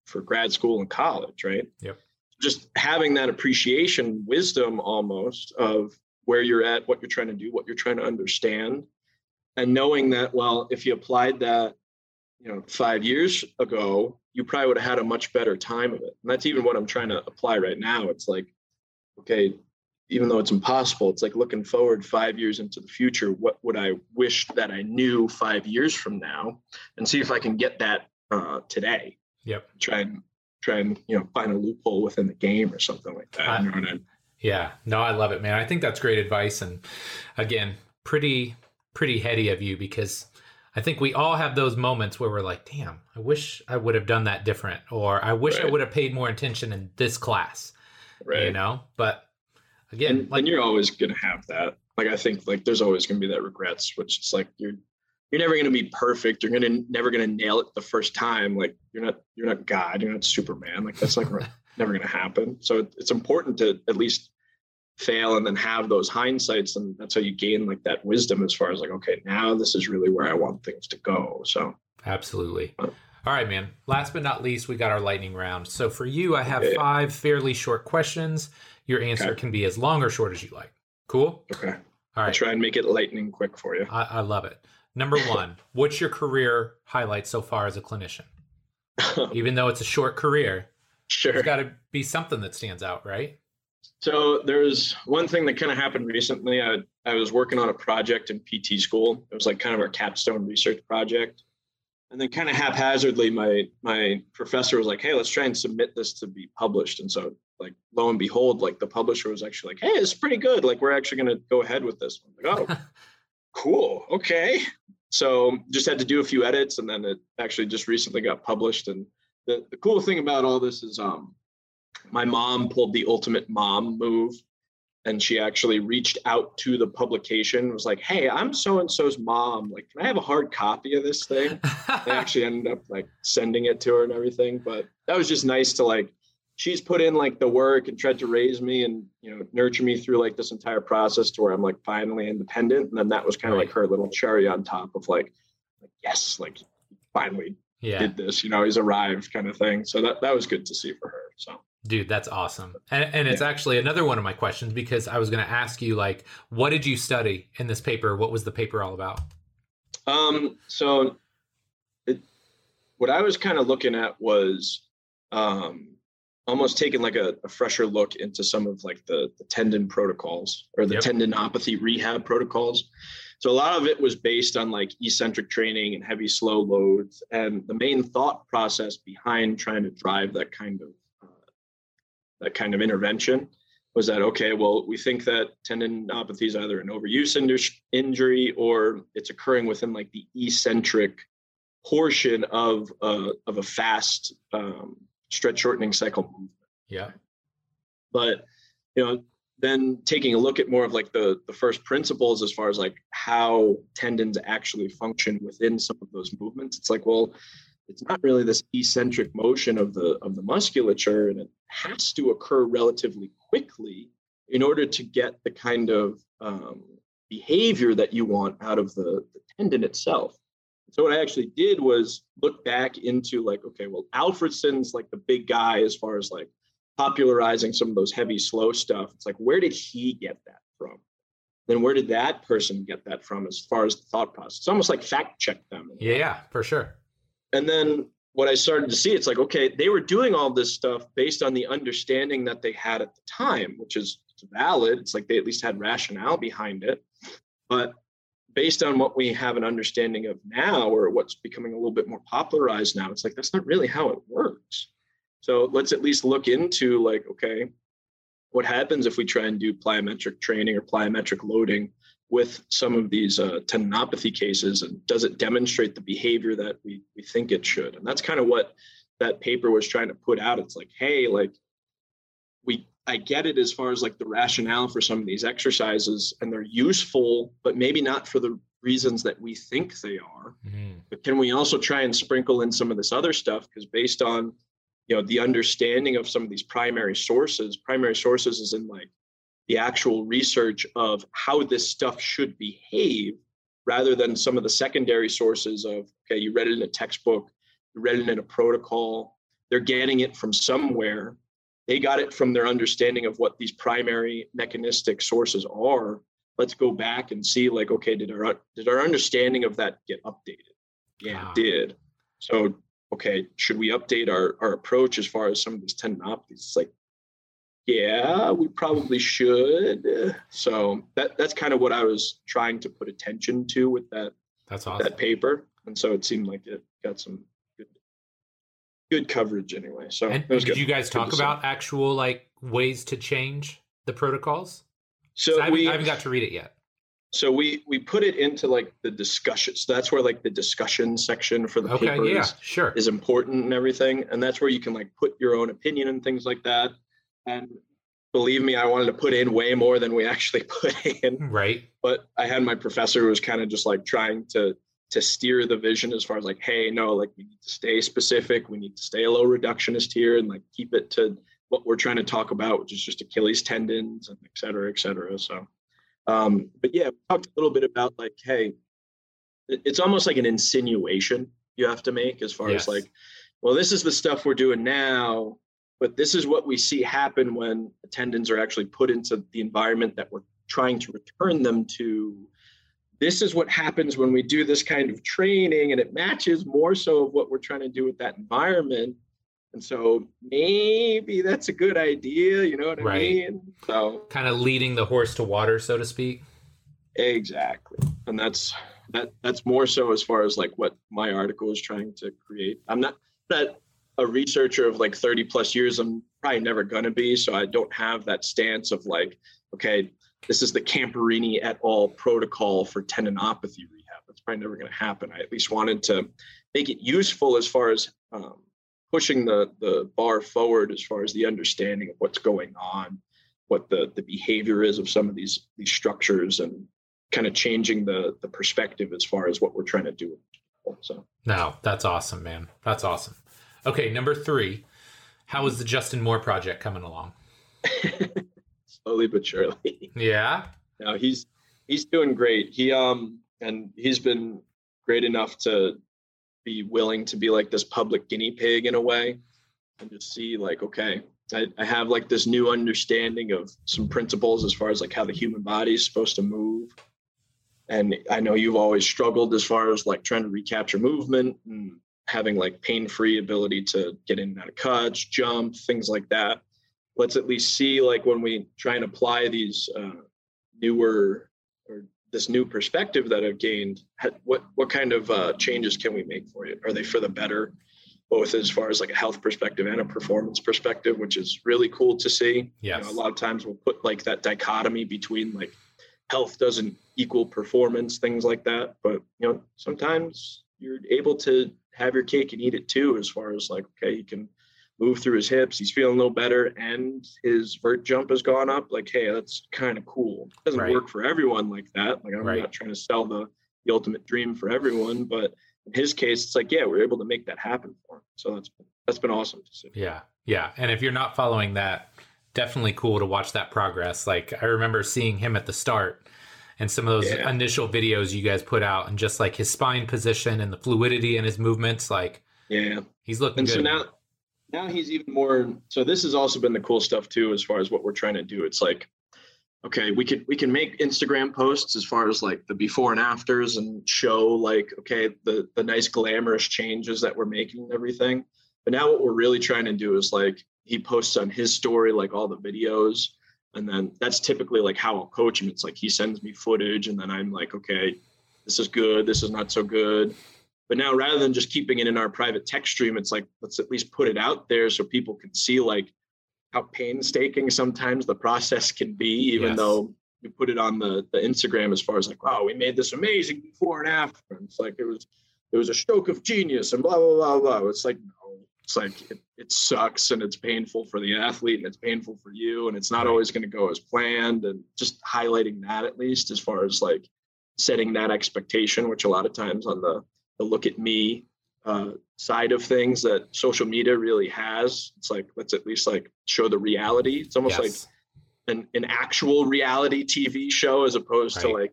for grad school and college, right? Yep. Just having that appreciation, wisdom almost of where you're at, what you're trying to do, what you're trying to understand. And knowing that, well, if you applied that you know five years ago you probably would have had a much better time of it. And that's even what i'm trying to apply right now. It's like okay even though it's impossible it's like looking forward five years into the future what would i wish that i knew five years from now? And see if i can get that uh, today. Yep. Try and try and you know find a loophole within the game or something like that you know I mean? yeah. No i love it man. I think that's great advice and again pretty pretty heady of you because I think we all have those moments where we're like, damn, I wish I would have done that different, or I wish I would have paid more attention in this class, right. you know? But again, and, like, and you're always going to have that. Like i think like there's always going to be that regrets which is like you're you're never going to be perfect. You're going to never going to nail it the first time. Like you're not you're not god. You're not superman. Like that's like never going to happen. So it- it's important to at least fail and then have those hindsights and that's how you gain like that wisdom as far as like okay now this is really where i want things to go so Absolutely. Uh, All right, man. Last but not least, we got our lightning round. So for you, I have Okay. five fairly short questions. Your answer Okay. can be as long or short as you like. Cool? okay all right i'll try and make it lightning quick for you I, I love it. Number one, what's your career highlight so far as a clinician? Even though it's a short career, sure there's got to be something that stands out, right? So there's one thing that kind of happened recently. I, I was working on a project in PT school. It was like kind of our capstone research project. And then kind of haphazardly, my my professor was like, hey, let's try and submit this to be published. And so like lo and behold, like the publisher was actually like, hey, it's pretty good. Like we're actually gonna go ahead with this. I'm like, oh, cool. Okay. So just had to do a few edits and then it actually just recently got published. And the, the cool thing about all this is um my mom pulled the ultimate mom move and she actually reached out to the publication was like hey i'm so and so's mom like can i have a hard copy of this thing they actually ended up like sending it to her and everything but that was just nice to like she's put in like the work and tried to raise me and you know nurture me through like this entire process to where i'm like finally independent and then that was kind of Right. like her little cherry on top of like, like yes like finally yeah. did this you know he's arrived kind of thing so that that was good to see for her so Dude, that's awesome. And, and it's actually another one of my questions because I was going to ask you, like, what did you study in this paper? What was the paper all about? Um, so it, what I was kind of looking at was um, almost taking like a, a fresher look into some of like the, the tendon protocols or the Yep. tendinopathy rehab protocols. So a lot of it was based on like eccentric training and heavy slow loads. And the main thought process behind trying to drive that kind of that kind of intervention was that okay well we think that tendinopathy is either an overuse injury or it's occurring within like the eccentric portion of a, of a fast um, stretch shortening cycle movement Yeah. but you know then taking a look at more of like the the first principles as far as like how tendons actually function within some of those movements it's like well it's not really this eccentric motion of the of the musculature and it has to occur relatively quickly in order to get the kind of um, behavior that you want out of the, the tendon itself. So what i actually did was look back into like okay well alfredson's like the big guy as far as like popularizing some of those heavy slow stuff. It's like where did he get that from? Then where did that person get that from as far as the thought process? It's almost like fact check them Yeah, yeah, for sure. and then what I started to see, it's like, okay, they were doing all this stuff based on the understanding that they had at the time, which is valid. It's like they at least had rationale behind it. But based on what we have an understanding of now, or what's becoming a little bit more popularized now, it's like that's not really how it works. So let's at least look into like, okay, what happens if we try and do plyometric training or plyometric loading with some of these uh, tendinopathy cases and does it demonstrate the behavior that we, we think it should? And that's kind of what that paper was trying to put out. It's like hey like we i get it as far as like the rationale for some of these exercises and they're useful but maybe not for the reasons that we think they are. Mhm. but can we also try and sprinkle in some of this other stuff? Because based on you know the understanding of some of these primary sources primary sources is in like the actual research of how this stuff should behave rather than some of the secondary sources of okay you read it in a textbook you read it in a protocol they're getting it from somewhere. They got it from their understanding of what these primary mechanistic sources are. Let's go back and see like okay did our did our understanding of that get updated? Yeah Ah. it did. So okay should we update our our approach as far as some of these tendinopathies it's like yeah we probably should so that that's kind of what i was trying to put attention to with that That's awesome. that paper and so it seemed like it got some good good coverage anyway so And did good you guys talk about actual like ways to change the protocols? so I, haven't, we I haven't got to read it yet. so we we put it into like the discussion. So that's where like the discussion section for the Okay, paper yeah, is, sure. is important and everything, and that's where you can like put your own opinion and things like that. And believe me, I wanted to put in way more than we actually put in. Right. but I had my professor who was kind of just like trying to to steer the vision as far as like, hey, no, like we need to stay specific. We need to stay a low reductionist here and like keep it to what we're trying to talk about, which is just Achilles tendons and et cetera, et cetera. So, um, but yeah, we talked a little bit about like, hey, it's almost like an insinuation you have to make as far Yes. as like, well, this is the stuff we're doing now, but this is what we see happen when attendants are actually put into the environment that we're trying to return them to. This is what happens when we do this kind of training and it matches more so of what we're trying to do with that environment. And so maybe that's a good idea you know what i Right. mean? So Kind of leading the horse to water, so to speak. exactly. And that's that that's more so as far as like what my article is trying to create. I'm not not a researcher of like 30 plus years i'm probably never gonna be so i don't have that stance of like okay this is the Camperini et al. protocol for tendinopathy rehab. That's probably never going to happen. I at least wanted to make it useful as far as um, pushing the the bar forward as far as the understanding of what's going on, what the the behavior is of some of these these structures, and kind of changing the the perspective as far as what we're trying to do. So No, that's awesome, man. That's awesome. Okay, number three. How is the Justin Moore project coming along? slowly but surely. Yeah. No, he's he's doing great. He um and he's been great enough to be willing to be like this public guinea pig in a way and just see like okay I, I have like this new understanding of some principles as far as like how the human body is supposed to move and i know you've always struggled as far as like trying to recapture movement and having like pain-free ability to get in and out of cuts jump things like that let's at least see like when we try and apply these uh, newer or this new perspective that I've gained, what what kind of uh, changes can we make for it? Are they for the better, both as far as like a health perspective and a performance perspective, which is really cool to see. Yes. You know, a lot of times we'll put like that dichotomy between like health doesn't equal performance, things like that. But you know, sometimes you're able to have your cake and eat it too, as far as like, okay, you can move through his hips, he's feeling a little better, and his vert jump has gone up. Like, hey, that's kind of cool. It doesn't Right. work for everyone like that. Like I'm Right. not trying to sell the the ultimate dream for everyone, but in his case, it's like, yeah, we're able to make that happen for him. So that's that's been awesome to see. Yeah. Yeah. And if you're not following that, definitely cool to watch that progress. Like I remember seeing him at the start and some of those Yeah. initial videos you guys put out and just like his spine position and the fluidity in his movements, like Yeah. he's looking and good. so now now he's even more so this has also been the cool stuff too as far as what we're trying to do it's like okay we can we can make instagram posts as far as like the before and afters and show like okay the the nice glamorous changes that we're making and everything but now what we're really trying to do is like he posts on his story like all the videos and then that's typically like how i'll coach him it's like he sends me footage and then i'm like okay this is good this is not so good but now rather than just keeping it in our private text stream, it's like let's at least put it out there so people can see like how painstaking sometimes the process can be, even Yes. though you put it on the, the Instagram as far as like, wow, we made this amazing before and after. And it's like it was it was a stroke of genius and blah blah blah blah. It's like it's like it, it sucks and it's painful for the athlete and it's painful for you and it's not always going to go as planned and just highlighting that at least as far as like setting that expectation, which a lot of times on the the look at me uh, side of things that social media really has. It's like let's at least like show the reality. It's almost like an, an actual reality TV show as opposed to like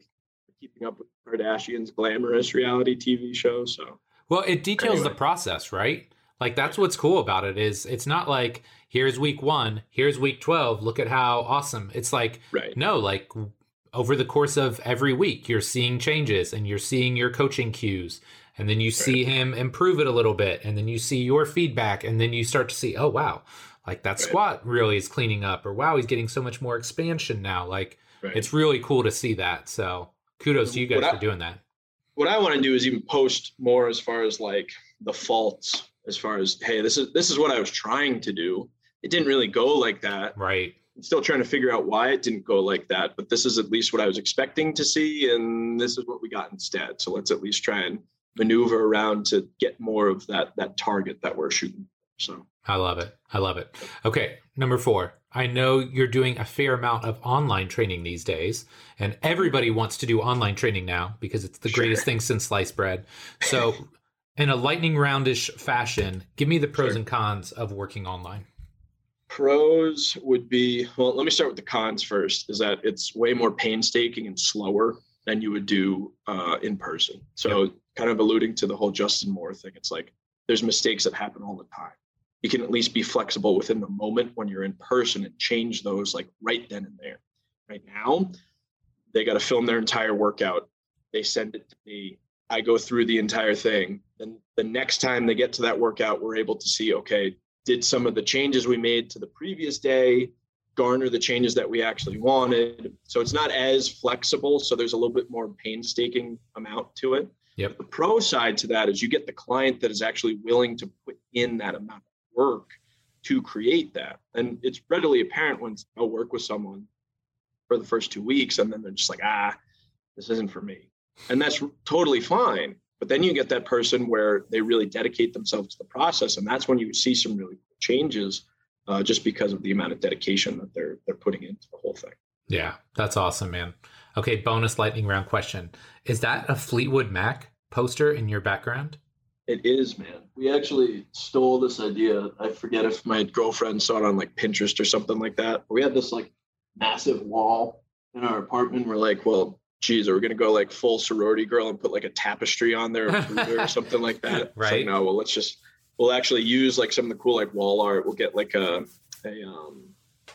keeping up with Kardashian's glamorous reality TV show. So Well, it details the process, right? Like that's what's cool about it is it's not like here's week 1, here's week 12, look at how awesome. It's like right, no, like over the course of every week you're seeing changes and you're seeing your coaching cues and then you see him improve it a little bit and then you see your feedback and then you start to see, "Oh wow, like that Right. squat really is cleaning up or wow, he's getting so much more expansion now." Like right. it's really cool to see that. So, kudos to you guys I- for doing that. what I want to do is even post more as far as like the faults, as far as hey, this is this is what I was trying to do. It didn't really go like that. Right. I'm still trying to figure out why it didn't go like that, but this is at least what I was expecting to see, and this is what we got instead. So let's at least try and maneuver around to get more of that that target that we're shooting. So I love it. I love it. Okay, number four. I know you're doing a fair amount of online training these days, and everybody wants to do online training now because it's the sure. greatest thing since sliced bread. So, in a lightning roundish fashion, give me the pros sure. and cons of working online. Pros would be well, let me start with the cons first, is that it's way more painstaking and slower than you would do uh, in person. So, yep. kind of alluding to the whole Justin Moore thing, it's like there's mistakes that happen all the time you can at least be flexible within the moment when you're in person and change those like right then and there. Right now, they got to film their entire workout. They send it to me. I go through the entire thing. Then the next time they get to that workout, we're able to see okay, did some of the changes we made to the previous day garner the changes that we actually wanted? So it's not as flexible. So there's a little bit more painstaking amount to it. Yep. The pro side to that is you get the client that is actually willing to put in that amount of work to create that. And it's readily apparent when I'll work with someone for the first two weeks and then they're just like, ah, this isn't for me. And that's totally fine. But then you get that person where they really dedicate themselves to the process. And that's when you see some really changes uh, just because of the amount of dedication that they're they're putting into the whole thing. Yeah, that's awesome, man. Okay, bonus lightning round question. Is that a Fleetwood Mac poster in your background? It is, man. We actually stole this idea. I forget if my girlfriend saw it on like Pinterest or something like that. We had this like massive wall in our apartment. We're like, well, geez, are we gonna go like full sorority girl and put like a tapestry on there or, or something like that? right. Like, no, well, let's just we'll actually use like some of the cool like wall art. We'll get like a a um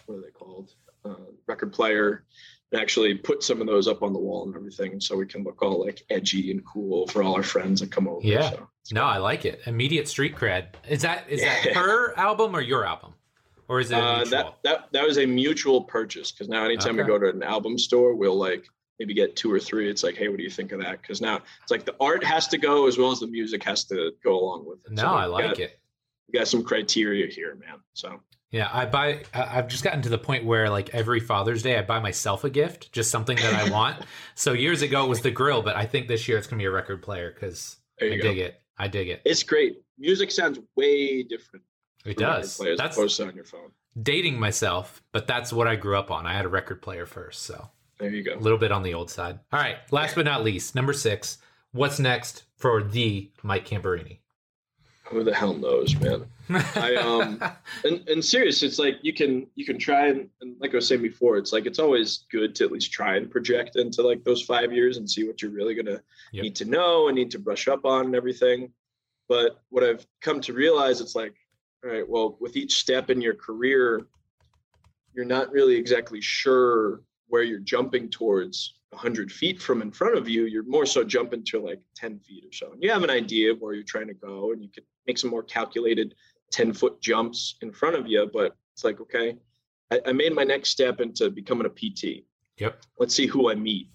what are they called? Uh, record player and actually put some of those up on the wall and everything so we can look all like edgy and cool for all our friends that come over. Yeah. So, no, I like it. Immediate street cred. Is that is that her album or your album? Or is it uh, that that that was a mutual purchase because now anytime okay. we go to an album store, we'll like maybe get two or three. It's like, hey, what do you think of that? Because now it's like the art has to go as well as the music has to go along with it. No, so I like got, it. We got some criteria here, man. So yeah, I buy. I've just gotten to the point where, like every Father's Day, I buy myself a gift, just something that I want. so years ago it was the grill, but I think this year it's gonna be a record player because I go. dig it. I dig it. It's great. Music sounds way different. It does. That's on your phone. Dating myself, but that's what I grew up on. I had a record player first, so there you go. A little bit on the old side. All right. Last but not least, number six. What's next for the Mike Camperini? who the hell knows, man? I um and, and serious, it's like you can you can try and, and like I was saying before, it's like it's always good to at least try and project into like those five years and see what you're really gonna yep. need to know and need to brush up on and everything. But what I've come to realize, it's like, all right, well, with each step in your career, you're not really exactly sure where you're jumping towards 100 feet from in front of you, you're more so jumping to like 10 feet or so. And you have an idea of where you're trying to go, and you can make some more calculated 10 foot jumps in front of you. But it's like, okay, I, I made my next step into becoming a PT. Yep. Let's see who I meet.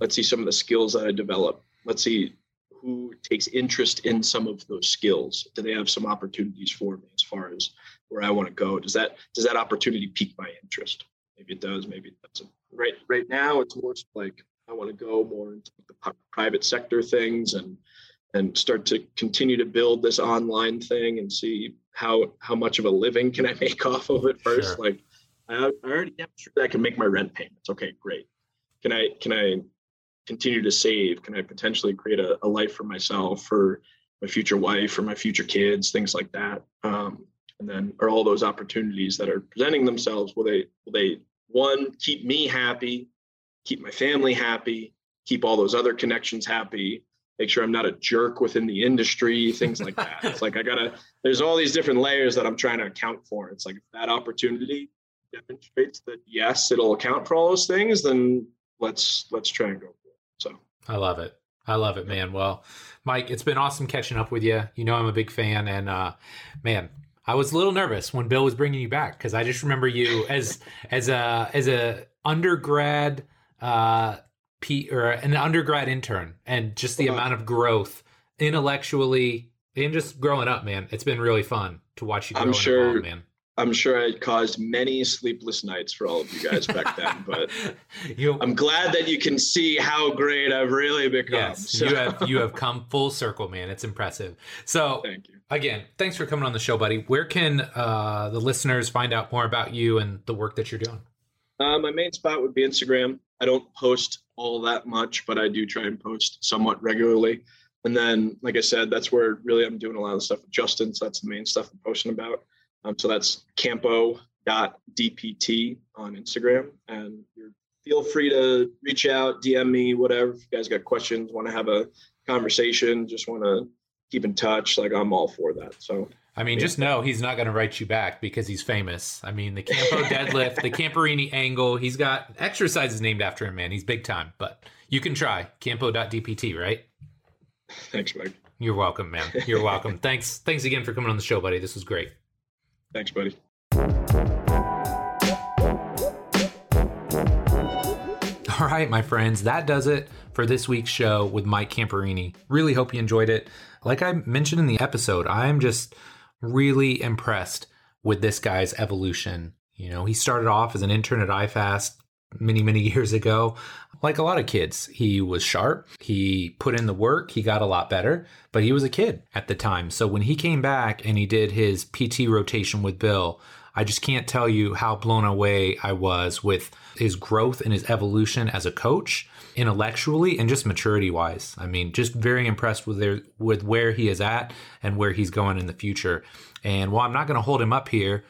Let's see some of the skills that I develop. Let's see who takes interest in some of those skills. Do they have some opportunities for me as far as where I want to go? Does that does that opportunity pique my interest? Maybe it does, maybe it doesn't. Right right now, it's more like I want to go more into the private sector things and and start to continue to build this online thing and see how how much of a living can I make off of it first. Sure. Like I, I already demonstrated I can make my rent payments. Okay, great. Can I can I continue to save? Can I potentially create a, a life for myself, for my future wife, for my future kids, things like that? Um, and then are all those opportunities that are presenting themselves will they will they one keep me happy keep my family happy keep all those other connections happy make sure i'm not a jerk within the industry things like that. It's like i gotta there's all these different layers that i'm trying to account for. It's like if that opportunity demonstrates that yes it'll account for all those things then let's let's try and go for it. So. I love it. I love it, man. Well, Mike, it's been awesome catching up with you. You know, I'm a big fan, and uh, man, I was a little nervous when Bill was bringing you back because I just remember you as as a as a undergrad uh P, or an undergrad intern and just the uh-huh. amount of growth intellectually and just growing up, man. It's been really fun to watch you. I'm sure, man. I'm sure I caused many sleepless nights for all of you guys back then, but you, I'm glad that you can see how great I've really become. Yes, so. you have you have come full circle, man. It's impressive. So, thank you again. Thanks for coming on the show, buddy. Where can uh, the listeners find out more about you and the work that you're doing? Uh, my main spot would be Instagram. I don't post all that much, but I do try and post somewhat regularly. And then, like I said, that's where really I'm doing a lot of stuff with Justin. So that's the main stuff I'm posting about. Um, so that's campo.dpt on Instagram. And feel free to reach out, DM me, whatever. If you guys got questions, want to have a conversation, just want to keep in touch, like I'm all for that. So I mean, just know he's not going to write you back because he's famous. I mean, the Campo deadlift, the Camperini angle, he's got exercises named after him, man. He's big time, but you can try campo.dpt, right? Thanks, Mike. You're welcome, man. You're welcome. thanks. Thanks again for coming on the show, buddy. This was great. Thanks, buddy. All right, my friends, that does it for this week's show with Mike Camperini. Really hope you enjoyed it. Like I mentioned in the episode, I'm just really impressed with this guy's evolution. You know, he started off as an intern at iFast many, many years ago. Like a lot of kids, he was sharp. He put in the work. He got a lot better, but he was a kid at the time. So when he came back and he did his PT rotation with Bill, I just can't tell you how blown away I was with his growth and his evolution as a coach, intellectually and just maturity wise. I mean, just very impressed with their, with where he is at and where he's going in the future. And while I'm not going to hold him up here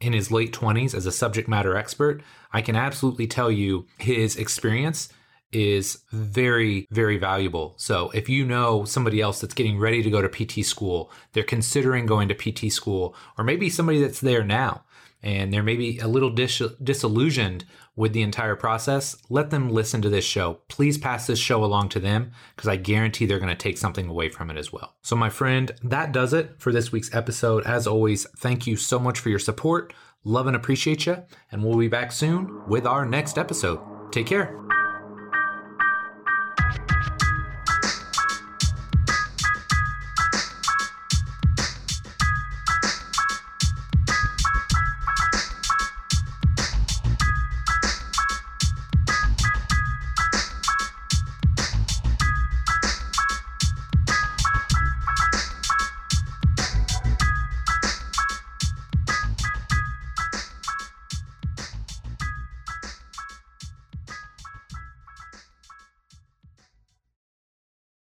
in his late 20s as a subject matter expert, I can absolutely tell you his experience is very, very valuable. So if you know somebody else that's getting ready to go to PT school, they're considering going to PT school, or maybe somebody that's there now and they're maybe a little dis- disillusioned with the entire process, let them listen to this show. Please pass this show along to them because I guarantee they're going to take something away from it as well. So, my friend, that does it for this week's episode. As always, thank you so much for your support. Love and appreciate you. And we'll be back soon with our next episode. Take care.